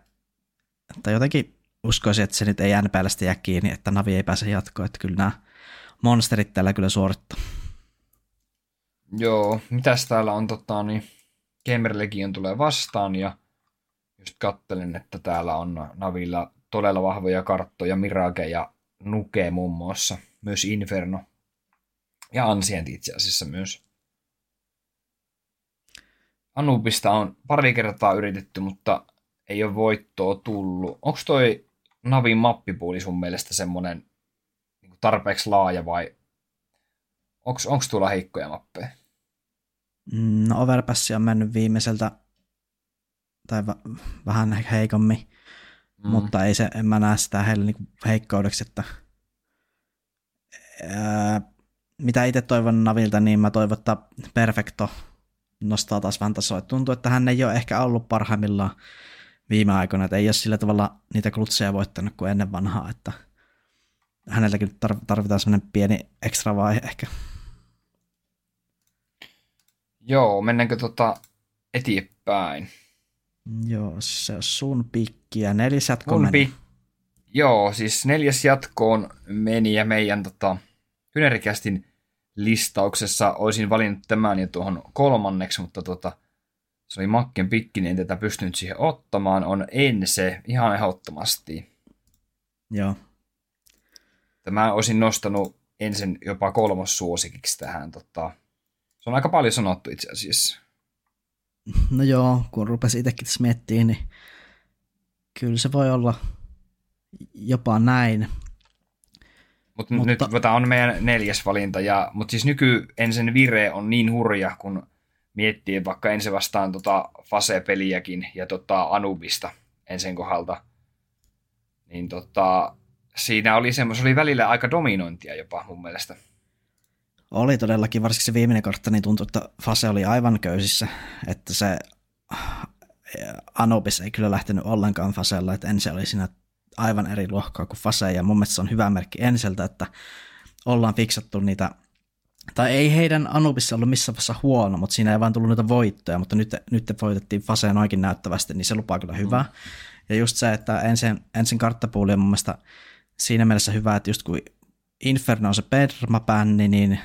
että jotenkin uskoisin, että se nyt ei NPLstä jää kiinni, että Navi ei pääse jatkoon, että kyllä nämä monsterit täällä kyllä suorittaa. Joo, mitäs täällä on tota, niin Gamer Legion tulee vastaan ja just kattelen, että täällä on Navilla todella vahvoja karttoja, Mirage ja Nuke muun muassa, myös Inferno ja Ancient itse asiassa myös. Anubista on pari kertaa yritetty, mutta ei ole voittoa tullut. Onko toi Navin mappipuuli sun mielestä semmoinen niin tarpeeksi laaja vai onko tuolla heikkoja mappeja? Mm, no Overpass on mennyt viimeiseltä tai v- vähän heikommin, mm. mutta ei se, en mä näe sitä heille niinku heikkoudeksi, että ää, mitä itse toivon Navilta, niin mä toivon, että Perfecto nostaa taas vähän tasoa. Tuntuu, että hän ei ole ehkä ollut parhaimmillaan viime aikoina, että ei ole sillä tavalla niitä klutseja voittanut kuin ennen vanhaa, että häneltäkin tarvitaan semmoinen pieni ekstra vaihe ehkä. Joo, mennäänkö tota eteenpäin? Joo, se on sun pikki ja neljäs jatko meni. Joo, siis neljäs jatkoon meni ja meidän tota, Hynerikästin listauksessa olisin valinnut tämän ja tuohon kolmanneksi, mutta tota, se oli Makken pikki, niin tätä pystynyt siihen ottamaan, on Ense ihan ehdottomasti. Joo. Tämä olisin nostanut ensin jopa kolmossuosikiksi tähän. Tota, se on aika paljon sanottu itse asiassa. No joo, kun rupesin itsekin tässä miettimään, niin kyllä se voi olla jopa näin. Mut mutta nyt tämä on meidän neljäs valinta, ja, mutta siis nyky ensin vire on niin hurja, kun miettii vaikka ensin vastaan tota Fase-peliäkin ja tota Anubista ensin kohdalta, niin tota, siinä oli semmos, oli välillä aika dominointia jopa mun mielestä. Oli todellakin, varsinkin se viimeinen kartta, niin tuntui, että Fase oli aivan köysissä, että se Anubis ei kyllä lähtenyt ollenkaan Fasella, että ensin oli siinä aivan eri luokkaa kuin Fase, ja mun mielestä se on hyvä merkki enseltä, että ollaan fiksattu niitä, tai ei heidän Anubissa ollut missään vaiheessa huono, mutta siinä ei vaan tullut niitä voittoja, mutta nyt, nyt voitettiin Faseen oikein näyttävästi, niin se lupaa kyllä hyvää. Mm. Ja just se, että ensin, ensin karttapuuli on mun mielestä siinä mielessä hyvä, että just kun Inferno on se permapänni, niin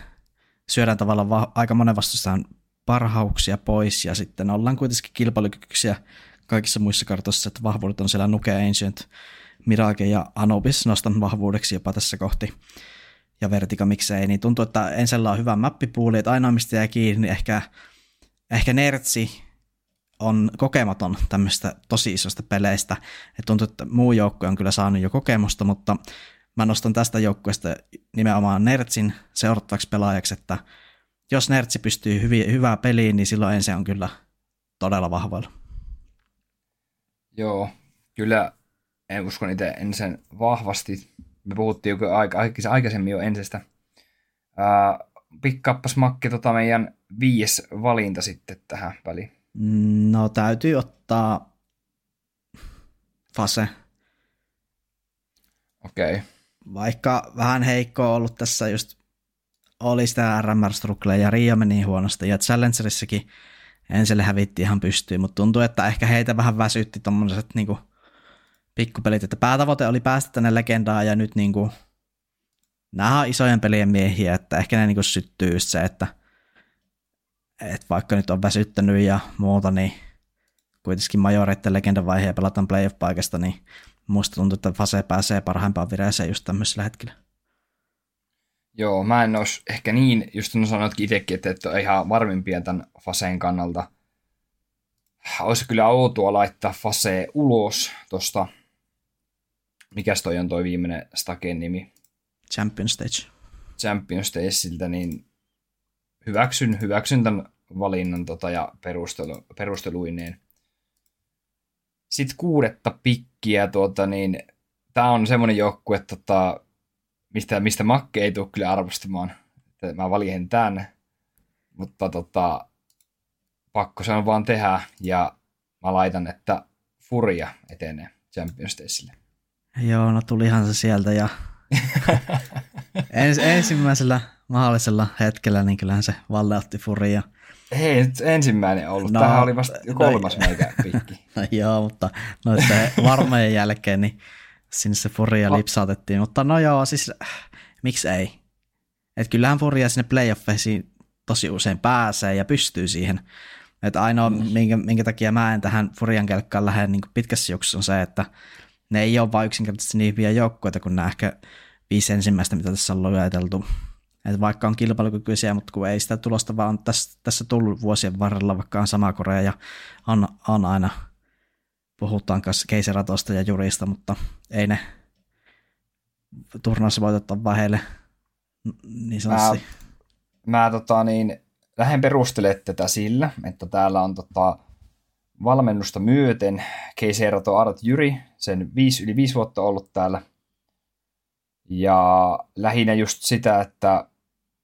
syödään tavallaan va- aika monen vastustajan parhauksia pois ja sitten ollaan kuitenkin kilpailukykyisiä kaikissa muissa kartoissa, että vahvuudet on siellä Nuke Ancient, Mirage ja Anubis. Nostan vahvuudeksi jopa tässä kohti. Ja Vertigo miksei, niin tuntuu, että Ensellä on hyvä mappipuuli, että ainoa mistä jää kiinni, ehkä, ehkä Nertsi on kokematon tämmöistä tosi isosta peleistä, että tuntuu, että muu joukkue on kyllä saanut jo kokemusta, mutta mä nostan tästä joukkueesta nimenomaan Nertsin seurattavaksi pelaajaksi, että jos Nertsi pystyy hyvi, hyvää peliin, niin silloin ensin on kyllä todella vahvoilla. Joo, kyllä en usko itse ensin vahvasti. Me puhuttiin jo aika, aikaisemmin jo ensestä. Pikkappas Makki tota meidän viides valinta sitten tähän väliin. No täytyy ottaa Fase. Okei. Okay. Vaikka vähän heikko ollut tässä just oli sitä RMR ja Rio meni huonosti ja Challengerissakin ensin hävitti ihan pystyyn, mutta tuntuu, että ehkä heitä vähän väsytti tommoset niinku pikkupelit, että päätavoite oli päästä tänne legendaan ja nyt niinku nämä on isojen pelien miehiä, että ehkä ne niinku syttyy just se, että, että vaikka nyt on väsyttänyt ja muuta, niin kuitenkin majoreiden legendan vaiheen pelataan playoff-paikasta, niin musta tuntuu, että Fase pääsee parhaimpaan vireeseen just tämmöisellä hetkellä. Joo, mä en olisi ehkä niin, just no sanoitkin itsekin, että et ole ihan varmimpia tämän Faseen kannalta. Olisi kyllä outoa laittaa Fase ulos tuosta mikäs toi on toi viimeinen Staken nimi? Champion Stage. Champion Stageiltä, niin hyväksyn, hyväksyn tämän valinnan tota, ja perustelu, perusteluineen. Sitten kuudetta pikkiä, tuota, niin tämä on semmoinen joukkue, tota, mistä, mistä Makke ei tule kyllä arvostamaan. Että mä valien tämän, mutta tota, pakko se on vaan tehdä ja mä laitan, että Furia etenee Champions Stagesille. Joo, no tulihan se sieltä ja ens, ensimmäisellä mahdollisella hetkellä niin kyllähän se Valle otti Furia. Ei nyt ensimmäinen ollut. No, Tämähän oli vasta no, kolmas no, meikä pikki. No joo, mutta noiden varmojen jälkeen niin sinne se Furia lipsautettiin. Mutta no joo, siis miksi ei? Että kyllähän Furia sinne playoffeisiin tosi usein pääsee ja pystyy siihen. Että ainoa, mm. minkä, minkä takia mä en tähän Furian kelkkaan lähde niin pitkässä juoksussa on se, että ne ei ole vain yksinkertaisesti niin hyviä joukkoita kuin nämä ehkä viisi ensimmäistä, mitä tässä on lueteltu. Että vaikka on kilpailukykyisiä, mutta kun ei sitä tulosta vaan tässä, tässä tullut vuosien varrella, vaikka on sama Korea ja on, on aina, puhutaan kanssa keiseratosta ja jurista, mutta ei ne turnausvoitot ole vaan heille niin sanotusti. Mä, mä tota, niin, lähden perustelemaan tätä sillä, että täällä on tota, valmennusta myöten keiserato Art Jyri, sen viisi, yli viisi vuotta ollut täällä. Ja lähinnä just sitä, että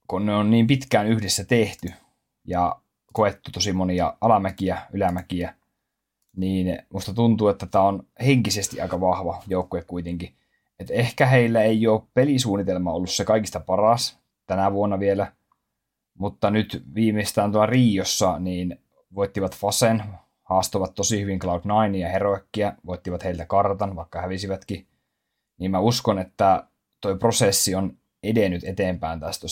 kun ne on niin pitkään yhdessä tehty ja koettu tosi monia alamäkiä, ylämäkiä, niin musta tuntuu, että tämä on henkisesti aika vahva joukkue kuitenkin. Et ehkä heillä ei ole pelisuunnitelma ollut se kaikista paras tänä vuonna vielä, mutta nyt viimeistään tuolla Riossa niin voittivat Fasen, haastuvat tosi hyvin Cloud9 ja Heroekkiä, voittivat heiltä kartan, vaikka hävisivätkin. Niin mä uskon, että toi prosessi on edennyt eteenpäin tästä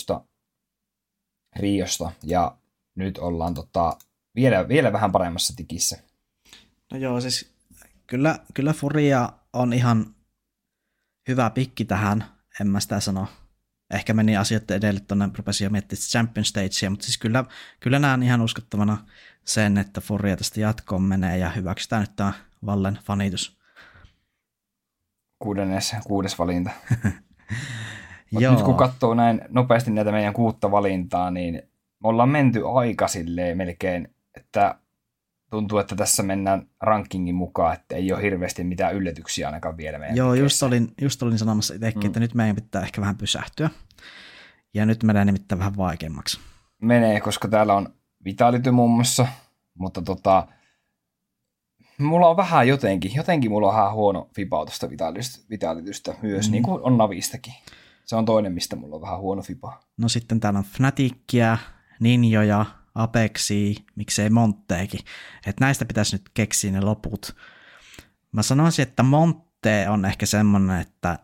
Riosta ja nyt ollaan tota, vielä, vielä vähän paremmassa tikissä. No joo, siis kyllä, kyllä Furia on ihan hyvä pikki tähän, en mä sitä sano. Ehkä meni asiat edelle tuonne, rupesin jo miettimään Champion Stagea, mutta siis kyllä, kyllä näen ihan uskottavana sen, että Furia tästä jatkoon menee ja hyväksytään nyt tämä Vallen fanitus. Kuudennes, kuudes valinta. Joo. nyt kun katsoo näin nopeasti näitä meidän kuutta valintaa, niin me ollaan menty aika silleen melkein, että tuntuu, että tässä mennään rankingin mukaan, että ei ole hirveästi mitään yllätyksiä ainakaan vielä meidän Joo, just olin, just olin sanomassa itsekin, mm. että nyt meidän pitää ehkä vähän pysähtyä. Ja nyt menee nimittäin vähän vaikeammaksi. Menee, koska täällä on Vitality muun muassa, mutta tota, mulla on vähän jotenkin, jotenkin mulla on vähän huono fipa tuosta Vitalitystä myös, mm. niin kuin on Navistakin. Se on toinen, mistä mulla on vähän huono fipa. No sitten täällä on Fnatickia, Ninjoja, Apexia, miksei Montteekin. Että näistä pitäisi nyt keksiä ne loput. Mä sanoisin, että Monte on ehkä semmoinen, että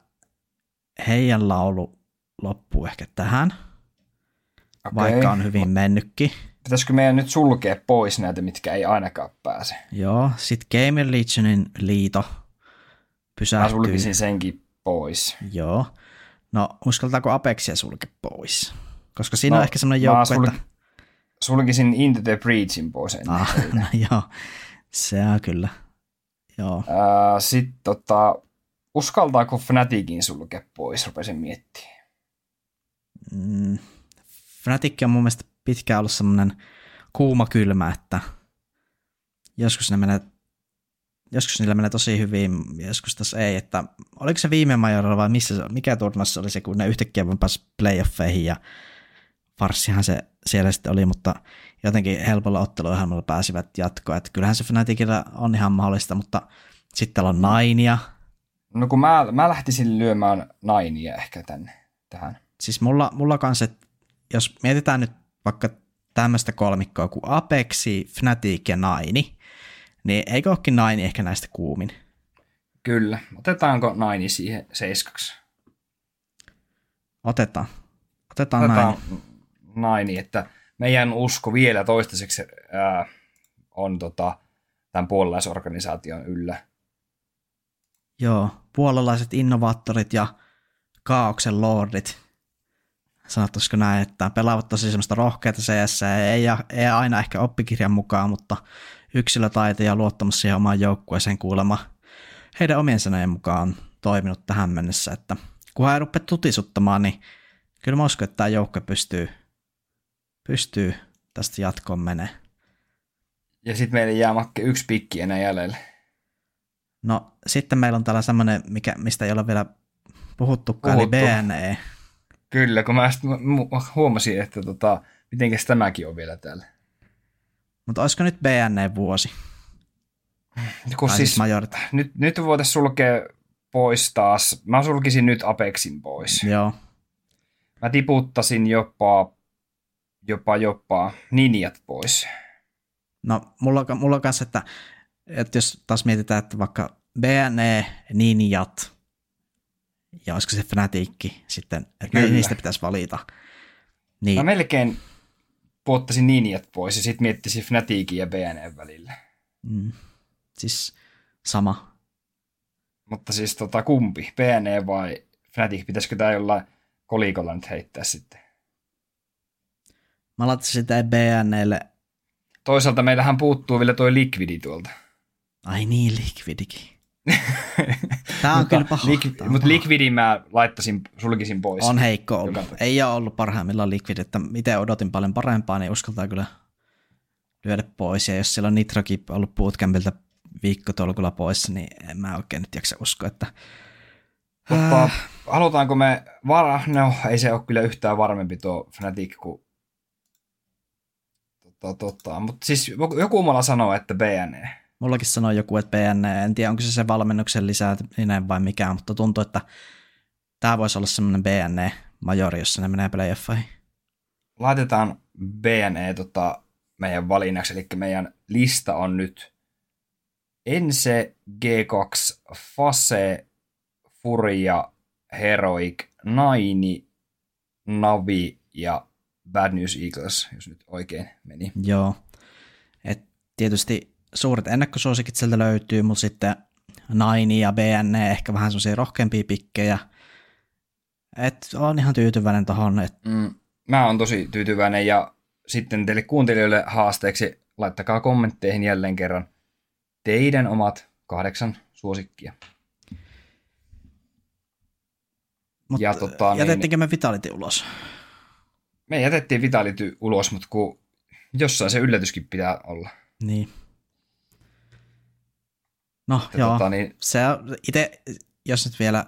heidän laulu loppuu ehkä tähän, okay. vaikka on hyvin mennytkin. Pitäisikö meidän nyt sulkea pois näitä, mitkä ei ainakaan pääse? Joo, sitten Gamer Legionin liito pysähtyy. Mä sulkisin senkin pois. Joo. No, uskaltaako Apexia sulkea pois? Koska siinä no, on ehkä semmoinen joukko, sul... että... Sulkisin Into the Breachin pois ennen. Ah, no joo, se on kyllä. Joo. Uh, Sitten tota, uskaltaako Fnaticin sulkea pois, rupesin miettimään. Mm, Fnatic on mun mielestä pitkään ollut semmoinen kuuma kylmä, että joskus ne menee joskus niillä menee tosi hyvin, joskus tässä ei, että oliko se viime majorilla vai missä, mikä turnassa oli se, kun ne yhtäkkiä vaan pääsi playoffeihin ja farssihan se siellä sitten oli, mutta jotenkin helpolla otteluohjelmalla pääsivät jatkoon, että kyllähän se Fnaticilla on ihan mahdollista, mutta sitten on Nainia. No kun mä, mä lähtisin lyömään Nainia ehkä tänne, tähän. Siis mulla, mulla kanssa, että jos mietitään nyt vaikka tämmöistä kolmikkoa kuin Apexi, Fnatic ja Naini, niin eikö olekin Naini ehkä näistä kuumin? Kyllä. Otetaanko Naini siihen seiskaksi? Otetaan. Otetaan, Otetaan Naini. Naini, että meidän usko vielä toistaiseksi ää, on tota, tämän puolalaisorganisaation yllä. Joo, puolalaiset innovaattorit ja kaauksen lordit, sanottaisiko näin, että pelaavat tosi semmoista rohkeata CS, ei, ei aina ehkä oppikirjan mukaan, mutta yksilötaito ja luottamus siihen omaan joukkueeseen kuulemma heidän omien sanojen mukaan on toiminut tähän mennessä, että kun hän rupeaa tutisuttamaan, niin kyllä mä uskon, että tämä joukkue pystyy, pystyy tästä jatkoon menee. Ja sitten meille jää Makke yksi pikki enää jäljelle. No sitten meillä on täällä semmoinen, mikä, mistä ei ole vielä puhuttukaan, Puhuttu. eli BNE. Kyllä, kun mä, huomasin, että tota, mitenkäs tämäkin on vielä täällä. Mutta olisiko nyt BNE-vuosi? Kun Tai siis, siis nyt, nyt voitaisiin sulkea pois taas. Mä sulkisin nyt Apexin pois. Joo. Mä tiputtasin jopa, jopa, jopa Ninjat pois. No mulla, on- mulla on kanssa, että, että jos taas mietitään, että vaikka BNE, Ninjat ja olisiko se Fnaticki sitten, että Kyllä. niistä pitäisi valita. Niin, Mä melkein puottaisin Ninjat pois ja sitten miettisin Fnaticin ja BNN välillä. mm, siis sama. Mutta siis tota, kumpi? BNE vai Fnatic? Pitäisikö tää jollain kolikolla nyt heittää sitten? Mä laittaisin sitä BNElle, Toisaalta meillähän puuttuu vielä toi Liquidi tuolta. ai niin, Liquidikin. Tää on kyllä paha. Lik- mutta paha. Liquidin mä laittaisin, sulkisin pois. On heikko ollut. Joka- Ei ole ollut parhaimmillaan Liquid, että miten odotin paljon parempaa, niin uskaltaa kyllä lyödä pois. Ja jos siellä on Nitrokin ollut bootcampilta viikkotolkulla pois, niin en mä oikein nyt jaksa uskoa, että Mutta Äh. halutaanko me, var... no ei se ole kyllä yhtään varmempi tuo Fnatic kuin tota, tota. mutta siis joku- mulla sanoo, että BNE. Mullakin sanoi joku, että BNE, en tiedä onko se se valmennuksen lisääminen vai mikä, mutta tuntuu, että tämä voisi olla semmoinen BNE majori, jossa ne menee playoffeihin. Laitetaan BNE tota, meidän valinnaksi, eli meidän lista on nyt Ense, G2, Fase, Furia, Heroic, Naini, Navi ja Bad News Eagles, jos nyt oikein meni. Joo. Et tietysti suuret ennakkosuosikit sieltä löytyy, mutta sitten Naini ja BNE ehkä vähän semmoisia rohkeampia pikkejä. Et on ihan tyytyväinen tohon, et Mm, mä oon tosi tyytyväinen ja sitten teille kuuntelijoille haasteeksi laittakaa kommentteihin jälleen kerran teidän omat kahdeksan suosikkia. mut Ja tota, niin- jätettiinkö me Vitality ulos? Me jätettiin Vitality ulos, mutta kun jossain se yllätyskin pitää olla. Niin. No Että joo, Tota, niin, se on itse, jos nyt vielä,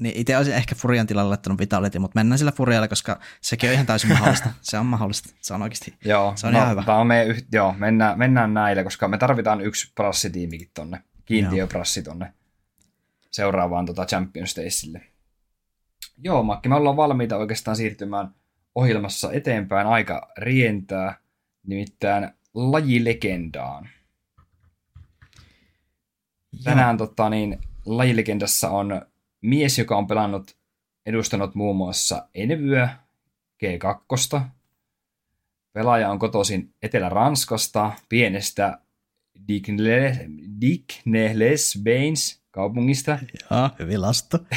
niin itse olisin ehkä Furian tilalle laittanut Vitality, mutta mennään sillä Furialla, koska sekin on ihan täysin mahdollista. Se on mahdollista, se on oikeasti. joo, Se on ihan hyvä. On meidän yh- joo, mennään, mennään näillä, koska me tarvitaan yksi prassitiimikin tonne, kiintiöprassi tonne seuraavaan tota Champions Daysille. Joo, Makki, me ollaan valmiita oikeastaan siirtymään ohjelmassa eteenpäin. Aika rientää, nimittäin lajilegendaan. Tänään tota, niin, lajilegendassa on mies, joka on pelannut, edustanut muun muassa Envyä, G2. Pelaaja on kotoisin Etelä-Ranskasta, pienestä Digne-les-Bains kaupungista. Joo, hyvin lastu.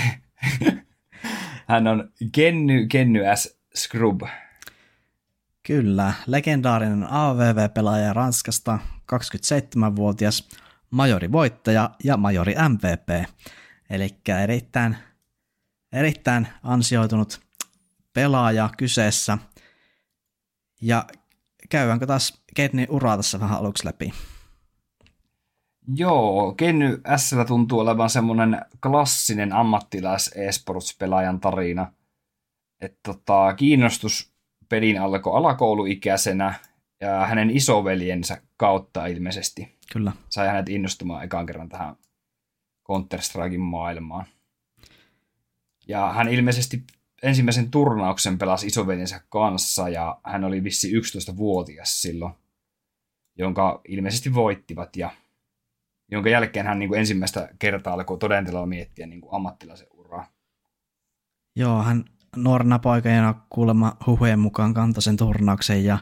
Hän on Kenny, Kenny S. Scrub. Kyllä, legendaarinen AVV-pelaaja Ranskasta, 27-vuotias majorivoittaja ja majori MVP. Eli erittäin, erittäin ansioitunut pelaaja kyseessä. Ja käydäänkö taas Kenny uraa tässä vähän aluksi läpi? Joo, Kenny S. tuntuu olevan semmoinen klassinen ammattilais esports-pelaajan tarina. Että tota, kiinnostus pelin alkoi alakouluikäisenä ja hänen isoveljensä kautta ilmeisesti Kyllä. sai hänet innostumaan ekaan kerran tähän Counter-Strikein maailmaan. Ja hän ilmeisesti ensimmäisen turnauksen pelasi isoveljensä kanssa ja hän oli vissi 11-vuotias silloin, jonka ilmeisesti voittivat ja jonka jälkeen hän niin kuin ensimmäistä kertaa alkoi todenteella miettiä niin kuin ammattilaisen uraa. Joo, hän nuorena poikajana kuulemma huhujen mukaan kantoi sen turnauksen ja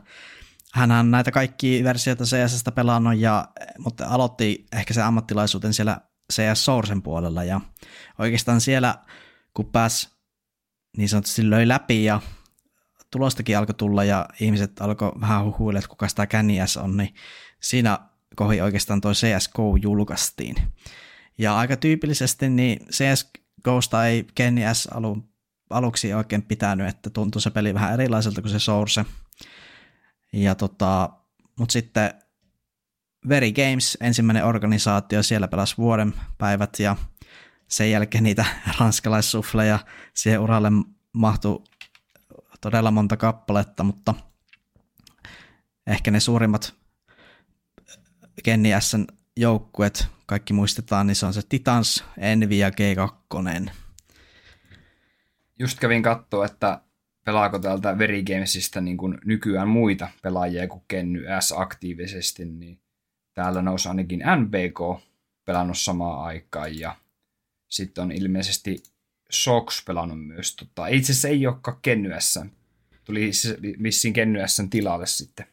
hän on näitä kaikki versioita CSstä pelannut, ja, mutta aloitti ehkä se ammattilaisuuden siellä CS Sourcen puolella ja oikeastaan siellä kun pääsi niin sanotusti löi läpi ja tulostakin alkoi tulla ja ihmiset alkoi vähän huhuilla, että kuka sitä Känniäs on, niin siinä kohi oikeastaan toi CSGO julkaistiin. Ja aika tyypillisesti niin CSGOsta ei Kenny S alun, aluksi oikein pitänyt, että tuntui se peli vähän erilaiselta kuin se Source. Ja tota, mutta sitten Very Games, ensimmäinen organisaatio, siellä pelasi vuoden päivät ja sen jälkeen niitä ranskalaissuffleja siihen uralle mahtui todella monta kappaletta, mutta ehkä ne suurimmat Kenny S:n joukkuet, kaikki muistetaan, niin se on se Titans, Envy ja G2. Just kävin katsoa, että pelaako täältä Very Gamesista niin kuin nykyään muita pelaajia kuin Kenny S aktiivisesti, niin täällä nousi ainakin NBK pelannut samaan aikaan ja sitten on ilmeisesti Sox pelannut myös. Tota, itse asiassa ei olekaan Kenny S. Tuli vissiin Kenny S tilalle sitten.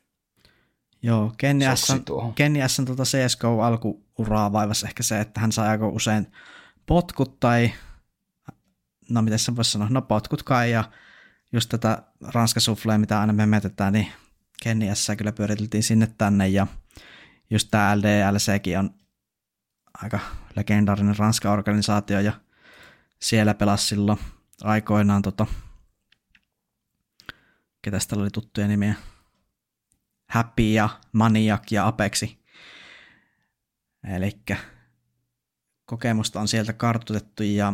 Joo, Kenny S, Kenny S tuota CSGO alkuuraa vaivasi ehkä se, että hän sai aika usein potkut tai, no miten se voisi sanoa, no potkut kai ja just tätä ranskasuflea, mitä aina me metetään, niin Kenny S kyllä pyöriteltiin sinne tänne ja just tämä LDLCkin on aika legendaarinen ranska organisaatio ja siellä pelasi silloin aikoinaan tota, ketä täällä oli tuttuja nimiä, Happy ja Maniac ja Apexi. Eli kokemusta on sieltä kartutettu ja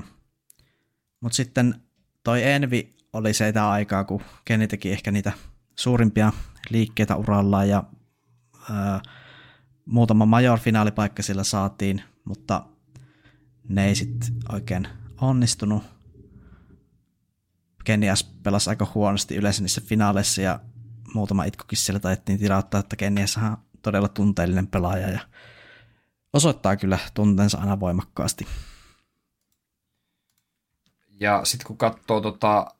mutta sitten toi Envi oli se aikaa, kun Kenny teki ehkä niitä suurimpia liikkeitä urallaan ja ää, muutama major-finaalipaikka sillä saatiin, mutta ne ei sitten oikein onnistunut. Kenias pelasi aika huonosti yleensä niissä finaaleissa ja muutama itkukin siellä taidettiin tilauttaa, että Kenias on todella tunteellinen pelaaja ja osoittaa kyllä tunteensa aina voimakkaasti. Ja sitten kun katsoo tota,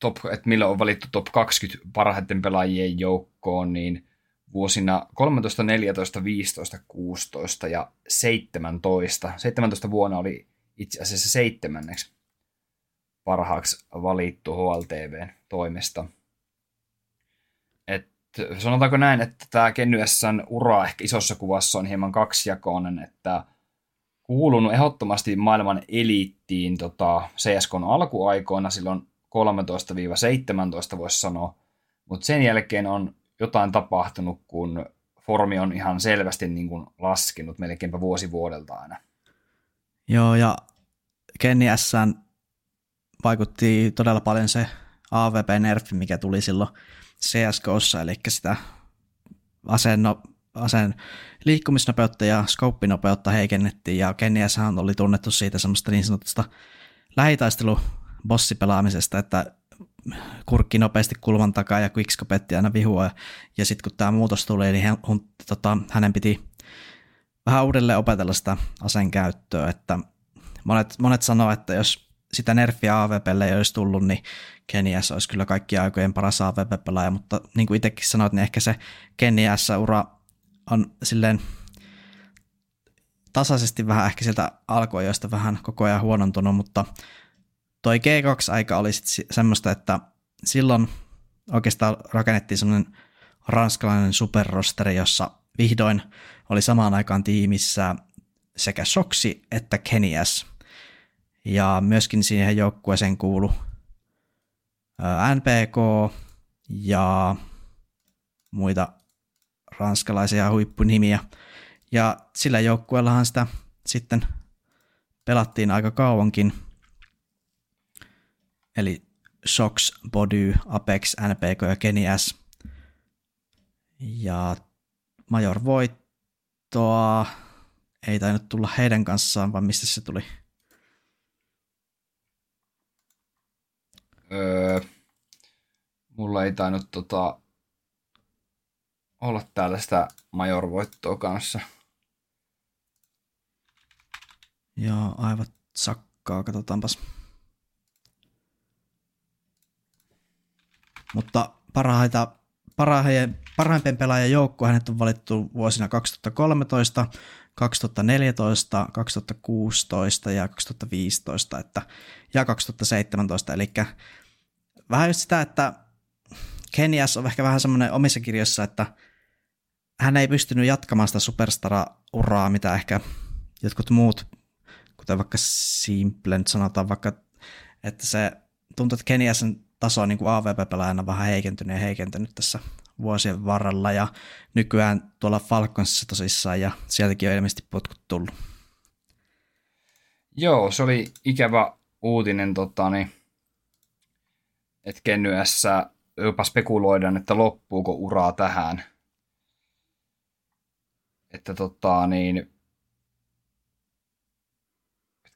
top, että millä on valittu top 20 parhaiten pelaajien joukkoon, niin vuosina 13, 14, 15, 16 ja 17. 17 vuonna oli itse asiassa seitsemänneksi parhaaksi valittu HLTVn toimesta. Et sanotaanko näin, että tämä Kenny ura ehkä isossa kuvassa on hieman kaksijakoinen, että kuulunut ehdottomasti maailman eliittiin tota, CSKn alkuaikoina silloin 13-17 voisi sanoa, mutta sen jälkeen on jotain tapahtunut, kun formi on ihan selvästi niin kuin laskenut melkeinpä vuosi vuodelta aina. Joo, ja Kenny S vaikutti todella paljon se AVP-nerfi, mikä tuli silloin CSGOssa, eli sitä aseen, no, aseen liikkumisnopeutta ja skouppinopeutta heikennettiin, ja Kenny S oli tunnettu siitä semmoista niin sanotusta lähitaistelu bossipelaamisesta, että kurkki nopeasti kulman takaa ja quickscopetti aina vihua. Ja sitten kun tämä muutos tuli, niin hän, tota, hänen piti vähän uudelleen opetella sitä aseen käyttöä, että monet, monet sanoo, että jos sitä nerfiä AVPlle ei olisi tullut, niin Keniassa olisi kyllä kaikki aikojen paras AVP-pelaaja, mutta niin kuin itsekin sanoit, niin ehkä se Keniassa ura on silleen tasaisesti vähän ehkä sieltä alkuajoista vähän koko ajan huonontunut, mutta toi G2-aika oli sit semmoista, että silloin oikeastaan rakennettiin semmoinen ranskalainen superrosteri, jossa vihdoin oli samaan aikaan tiimissä sekä Soksi että Kenias. Ja myöskin siihen joukkueeseen kuulu NPK ja muita ranskalaisia huippunimiä. Ja sillä joukkueellahan sitä sitten pelattiin aika kauankin – eli Sox, Body, Apex, NPK ja Kenny S. Ja Major voittoa ei tainnut tulla heidän kanssaan, vaan mistä se tuli? Öö, mulla ei tainnut tota, olla täällä sitä Major-voittoa kanssa. Joo, aivan sakkaa, katsotaanpas. Mutta parhaita, parhaiden, parhaimpien pelaajien joukko hänet on valittu vuosina 2013, 2014, 2016 ja 2015 että, ja 2017. Eli vähän just sitä, että Kenias on ehkä vähän semmoinen omissa kirjoissa, että hän ei pystynyt jatkamaan sitä superstara-uraa, mitä ehkä jotkut muut, kuten vaikka Simple, sanotaan vaikka, että se tuntuu, että Keniasen taso niin AVP-pelaajana vähän heikentynyt ja heikentynyt tässä vuosien varrella ja nykyään tuolla Falconsissa tosissaan ja sieltäkin on ilmeisesti potkut tullut. Joo, se oli ikävä uutinen, tota, niin, että Kenny S jopa spekuloidaan, että loppuuko uraa tähän. Että tota, niin,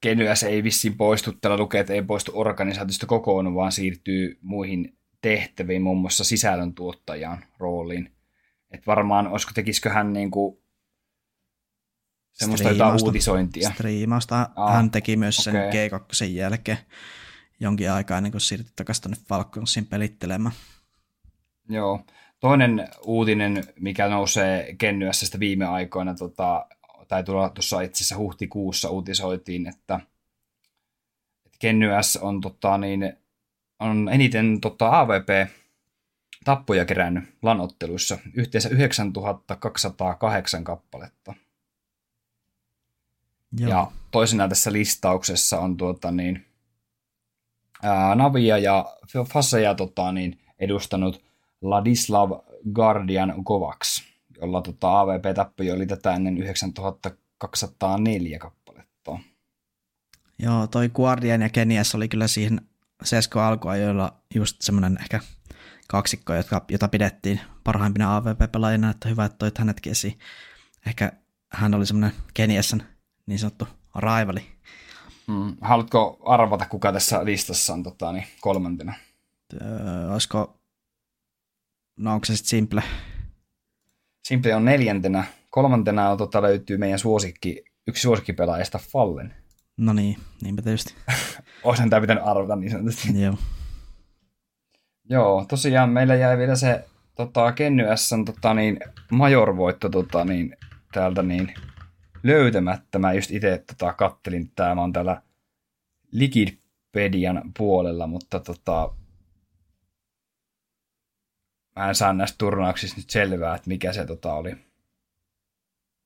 Kenny S ei vissiin poistu, tällä lukee, että ei poistu organisaatiosta kokonaan, vaan siirtyy muihin tehtäviin, muun muassa sisällöntuottajan rooliin. Että varmaan, olisiko tekisikö hän niin kuin semmoista jotain uutisointia. Striimausta Aa, hän teki myös sen okay. G2 jälkeen jonkin aikaa ennen kuin siirtyi takaisin tuonne Falconsin pelittelemään. Joo. Toinen uutinen, mikä nousee Kennyässä viime aikoina, tota, tai tulla tuossa itse asiassa huhtikuussa uutisoitiin, että, että Kenny on, tota, niin, on eniten tota, AVP tappoja kerännyt lanotteluissa, yhteensä 9208 kappaletta. Joo. Ja toisena tässä listauksessa on tuota, niin, ää, Navia ja Faseja tota, niin, edustanut Ladislav Guardian Kovacs, jolla tota, AVP-tappoja oli tätä ennen 9204 kappaletta. Joo, toi Guardian ja Kenias oli kyllä siihen CSK alkuajoilla just semmoinen ehkä kaksikko, jotka, jota pidettiin parhaimpina AVP-pelaajina, että hyvä, että toit hänetkin esiin. Ehkä hän oli semmoinen Keniasan niin sanottu raivali. Hmm. Haluatko arvata, kuka tässä listassa on tota, niin kolmantena? Öö, olisiko, no onko se sitten Simple? Simple on neljäntenä. Kolmantena on, tota, löytyy meidän suosikki, yksi suosikkipelaajista Fallen. No niin, niinpä tietysti. Olisin tämä pitänyt arvata niin sanotusti. Joo. Joo, tosiaan meillä jäi vielä se tota, Kenny S tota, niin, major-voitto tota, niin, täältä niin, löytämättä. Mä just itse tota, kattelin, tämä on täällä Likidpedian puolella, mutta tota, mä en saa näistä turnauksista nyt selvää, että mikä se tota oli.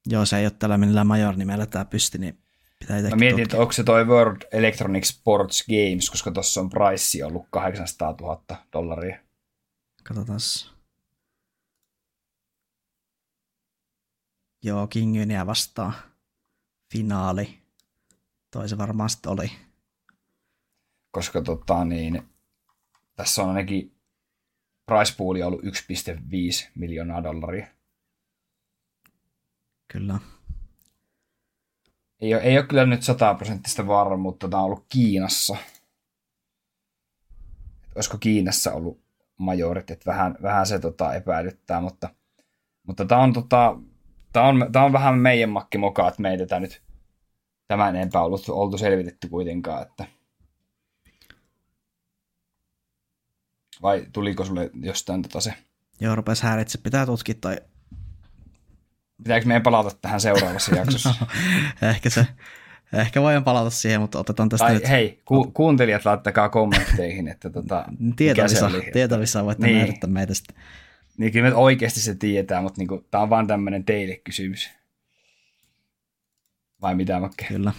Joo, se ei ole tällä millään major-nimellä tämä pysti, niin pitää Mä mietin, että onko se toi World Electronic Sports Games, koska tuossa on price ollut 800 000 dollaria. Katsotaan. Joo, Kingyniä vastaan finaali. Toi se varmasti oli. Koska tota, niin, tässä on ainakin price pooli ollut 1,5 miljoonaa dollaria. Kyllä. Ei ole, ei ole kyllä nyt sataprosenttista varmuutta, tämä on ollut Kiinassa. Olisiko Kiinassa ollut majorit, että vähän, vähän se tota, epäilyttää, mutta, mutta tämä on tota, Tämä on, tämä on vähän meidän makki moka, että me ei tätä nyt tämän enempää ollut, oltu selvitetty kuitenkaan. Että... Vai tuliko sulle jostain tota se? Joo, rupesi häiritse. Pitää tutkia tai... Pitääkö meidän palata tähän seuraavassa jaksossa? no, ehkä se. Ehkä voin palata siihen, mutta otetaan tästä tai nyt... hei, ku, kuuntelijat laittakaa kommentteihin, että tota, tietävissä, tietävissä voitte niin. määrittää meitä sitten. Niin kyllä me oikeasti se tietää, mutta niinku, tämä on vaan tämmöinen teille kysymys. Vai mitä, Makke? Kyllä.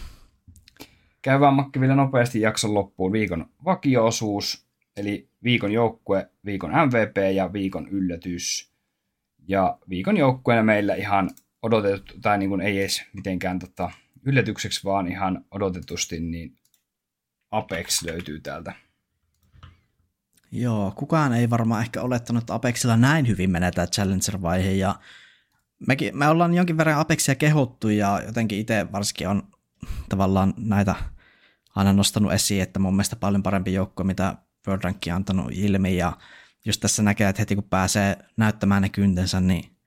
Käydään Makke vielä nopeasti jakson loppuun viikon vakioosuus, eli viikon joukkue, viikon MVP ja viikon yllätys. Ja viikon joukkueena meillä ihan odotettu, tai niin kuin ei edes mitenkään tota, yllätykseksi, vaan ihan odotetusti, niin Apex löytyy täältä Joo, kukaan ei varmaan ehkä olettanut, että Apexilla näin hyvin menee tämä Challenger-vaihe, ja mekin, me ollaan jonkin verran Apexia kehuttu, ja jotenkin itse varsinkin on tavallaan näitä aina nostanut esiin, että mun mielestä paljon parempi joukko, mitä World Rank on antanut ilmi, ja just tässä näkee, että heti kun pääsee näyttämään ne kyntensä, niin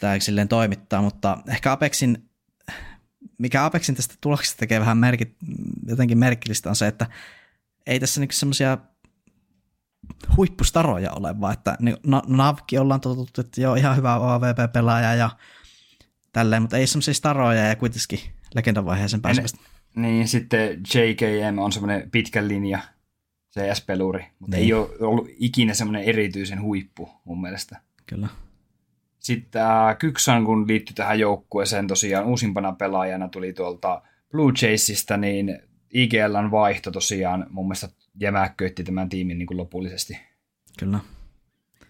tämä silleen toimittaa, mutta ehkä Apexin, mikä Apexin tästä tuloksesta tekee vähän merkit, jotenkin merkillistä on se, että ei tässä niinku semmoisia huippustaroja ole, vaan että niin, Navki ollaan totuttu, että joo, ihan hyvä AVP-pelaaja ja tälleen, mutta ei semmoisia staroja ja kuitenkin legendavaiheeseen pääsemistä. Niin, sitten JKM on semmoinen pitkän linja CS-peluri, mutta niin. ei ole ollut ikinä semmoinen erityisen huippu mun mielestä. Kyllä. Sitten äh, Kyksan, kun liittyi tähän joukkueeseen tosiaan uusimpana pelaajana tuli tuolta Blue Chaseista, niin IGLn vaihto tosiaan mun mielestä jämäkköitti tämän tiimin niin kuin lopullisesti. Kyllä.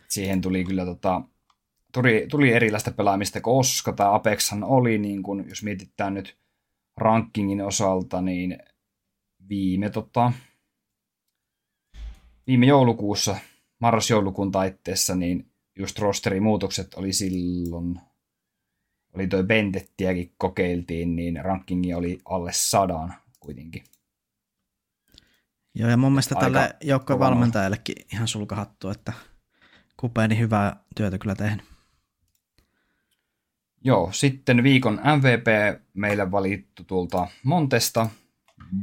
siihen tuli kyllä tota, tuli, tuli erilaista pelaamista, koska tämä Apexhan oli, niin kun, jos mietitään nyt rankingin osalta, niin viime, tota, viime joulukuussa, marras-joulukuun taitteessa, niin just rosterimuutokset oli silloin, oli toi Bendettiäkin kokeiltiin, niin rankingi oli alle sadan kuitenkin. Joo, ja mun mielestä tälle joukkojen valmentajallekin ihan sulkahattu, että Kupeeni hyvää työtä kyllä tehnyt. Joo, sitten viikon MVP meille valittu tuolta Montesta.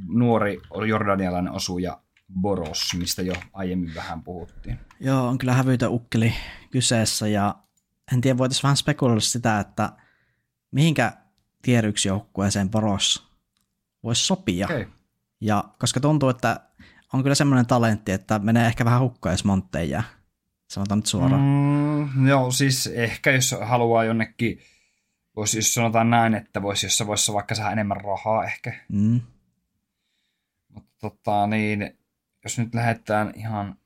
Nuori jordanialainen osuja Boros, mistä jo aiemmin vähän puhuttiin. Joo, on kyllä hävytön ukkeli kyseessä ja en tiedä, voitaisiin vähän spekuloida sitä, että mihinkä tier 1 joukkueeseen Boros voisi sopia. Okay. Ja koska tuntuu, että on kyllä semmoinen talentti, että menee ehkä vähän hukkaan, jos Monttei jää. Sanotaan nyt suoraan. Mm, joo, siis ehkä jos haluaa jonnekin, voisi jos sanotaan näin, että voisi, jos voisi vaikka saada enemmän rahaa ehkä. Mm. Mutta tota, niin, jos nyt lähdetään ihan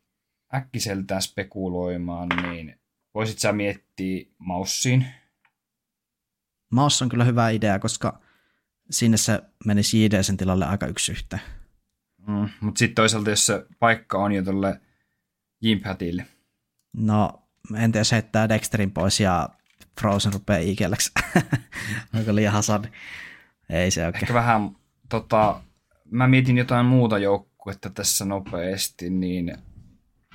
äkkiseltään spekuloimaan, niin voisit sä miettiä Maussiin? Maus on kyllä hyvä idea, koska sinne se menisi JDSn tilalle aika yksi yhteen. Mm, mutta sitten toisaalta, jos se paikka on jo tuolle Jimpatille. No, en tiedä, jos heittää Dexterin pois ja Frozen rupeaa ikelleksi. Onko liian hasardi? Ei se oikein. Ehkä vähän, tota, mä mietin jotain muuta joukkuetta tässä nopeasti, niin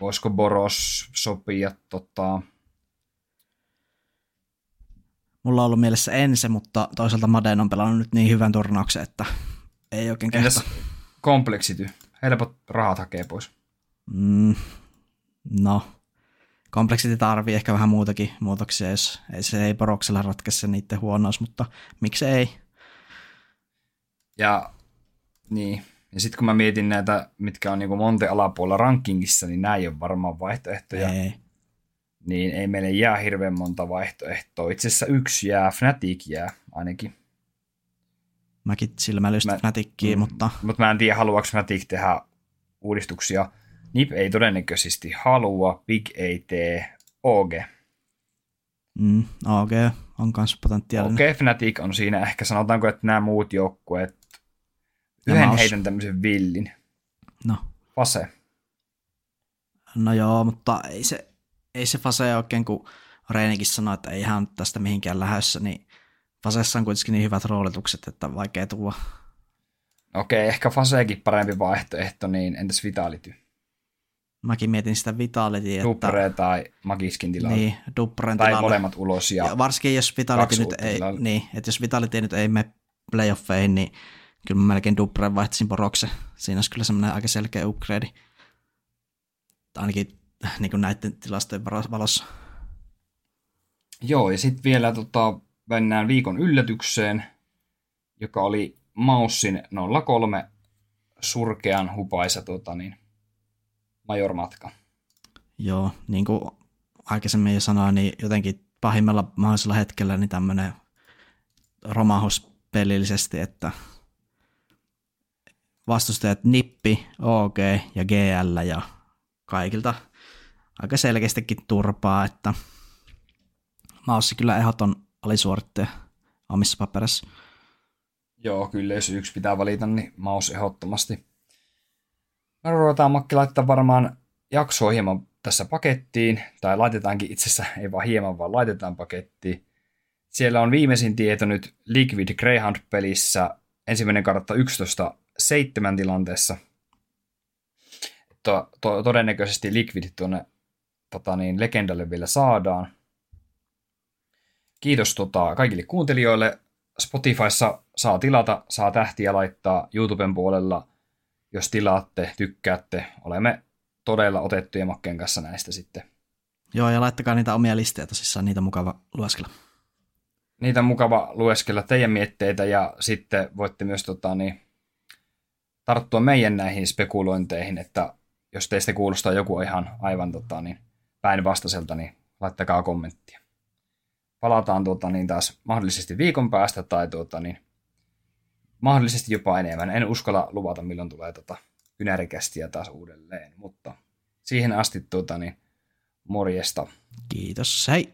voisiko Boros sopia tota... Mulla on ollut mielessä ensi, mutta toisaalta Maden on pelannut nyt niin hyvän turnauksen, että ei oikein kehto. Entäs kompleksity? Helpot rahat hakee pois. Mm, no, kompleksity tarvii ehkä vähän muutakin muutoksia, jos ei, se ei poroksella ratkaise niiden huonous, mutta miksi ei? Ja niin, ja sitten kun mä mietin näitä, mitkä on niinku Monte alapuolella rankingissa, niin nämä ei ole varmaan vaihtoehtoja. Ei. Niin ei meille jää hirveän monta vaihtoehtoa. Itse asiassa yksi jää, Fnatic jää ainakin. Mäkin silmäilystä mä, Fnatickiin, mm, mutta... Mutta mä en tiedä, haluaako Fnatic tehdä uudistuksia. NIP ei todennäköisesti halua, Big ei tee, OG. Mm, OG on myös potentiaalinen. OG Fnatic on siinä ehkä sanotaanko, että nämä muut joukkueet Yhden os... heitän tämmöisen villin. No. Fase. No joo, mutta ei se, ei se Fase oikein, kun Reinikin sanoi, että ei hän tästä mihinkään lähdössä, niin Fasessa on kuitenkin niin hyvät roolitukset, että vaikea tuua. Okei, ehkä Faseekin parempi vaihtoehto, niin entäs Vitality? Mäkin mietin sitä Vitality, että... Dupre tai Magiskin tilalla. Niin, Dupren Tai tilalle. molemmat ulos ja, ja varsinkin jos Vitality nyt ei, niin, että jos Vitality nyt ei mene playoffeihin, niin kyllä mä melkein Dupren vaihtaisin Porokse. Siinä olisi kyllä semmoinen aika selkeä upgrade. Ainakin niin kuin näiden tilastojen valossa. Joo, ja sitten vielä tota, mennään viikon yllätykseen, joka oli Maussin 03 surkean hupaisa tota, niin, majormatka. Joo, niin kuin aikaisemmin jo sanoin, niin jotenkin pahimmalla mahdollisella hetkellä niin tämmöinen romahus pelillisesti, että vastustajat Nippi, OG ja GL ja kaikilta aika selkeästikin turpaa, että Maussi kyllä ehdoton alisuorittaja omissa paperissa. Joo, kyllä jos yksi pitää valita, niin Maus ehdottomasti. Me ruvetaan Makki laittaa varmaan jaksoa hieman tässä pakettiin, tai laitetaankin itse asiassa, ei vaan hieman, vaan laitetaan pakettiin. Siellä on viimeisin tieto nyt Liquid Greyhound-pelissä, ensimmäinen kartta 11 seitsemän tilanteessa. To, to, todennäköisesti Liquid tuonne tota niin, legendalle vielä saadaan. Kiitos tota, kaikille kuuntelijoille. Spotifyssa saa tilata, saa tähtiä laittaa YouTuben puolella. Jos tilaatte, tykkäätte, olemme todella otettuja makkeen kanssa näistä sitten. Joo, ja laittakaa niitä omia listejä tosissaan, niitä mukava lueskella. Niitä mukava lueskella teidän mietteitä ja sitten voitte myös tota, niin, tarttua meidän näihin spekulointeihin, että jos teistä kuulostaa joku ihan aivan tota, niin, päinvastaiselta, niin laittakaa kommenttia. Palataan tuota, niin taas mahdollisesti viikon päästä tai tuota, niin, mahdollisesti jopa enemmän. En uskalla luvata, milloin tulee tota, kynärikästiä taas uudelleen, mutta siihen asti tuota, niin, Morjesta. Kiitos, hei.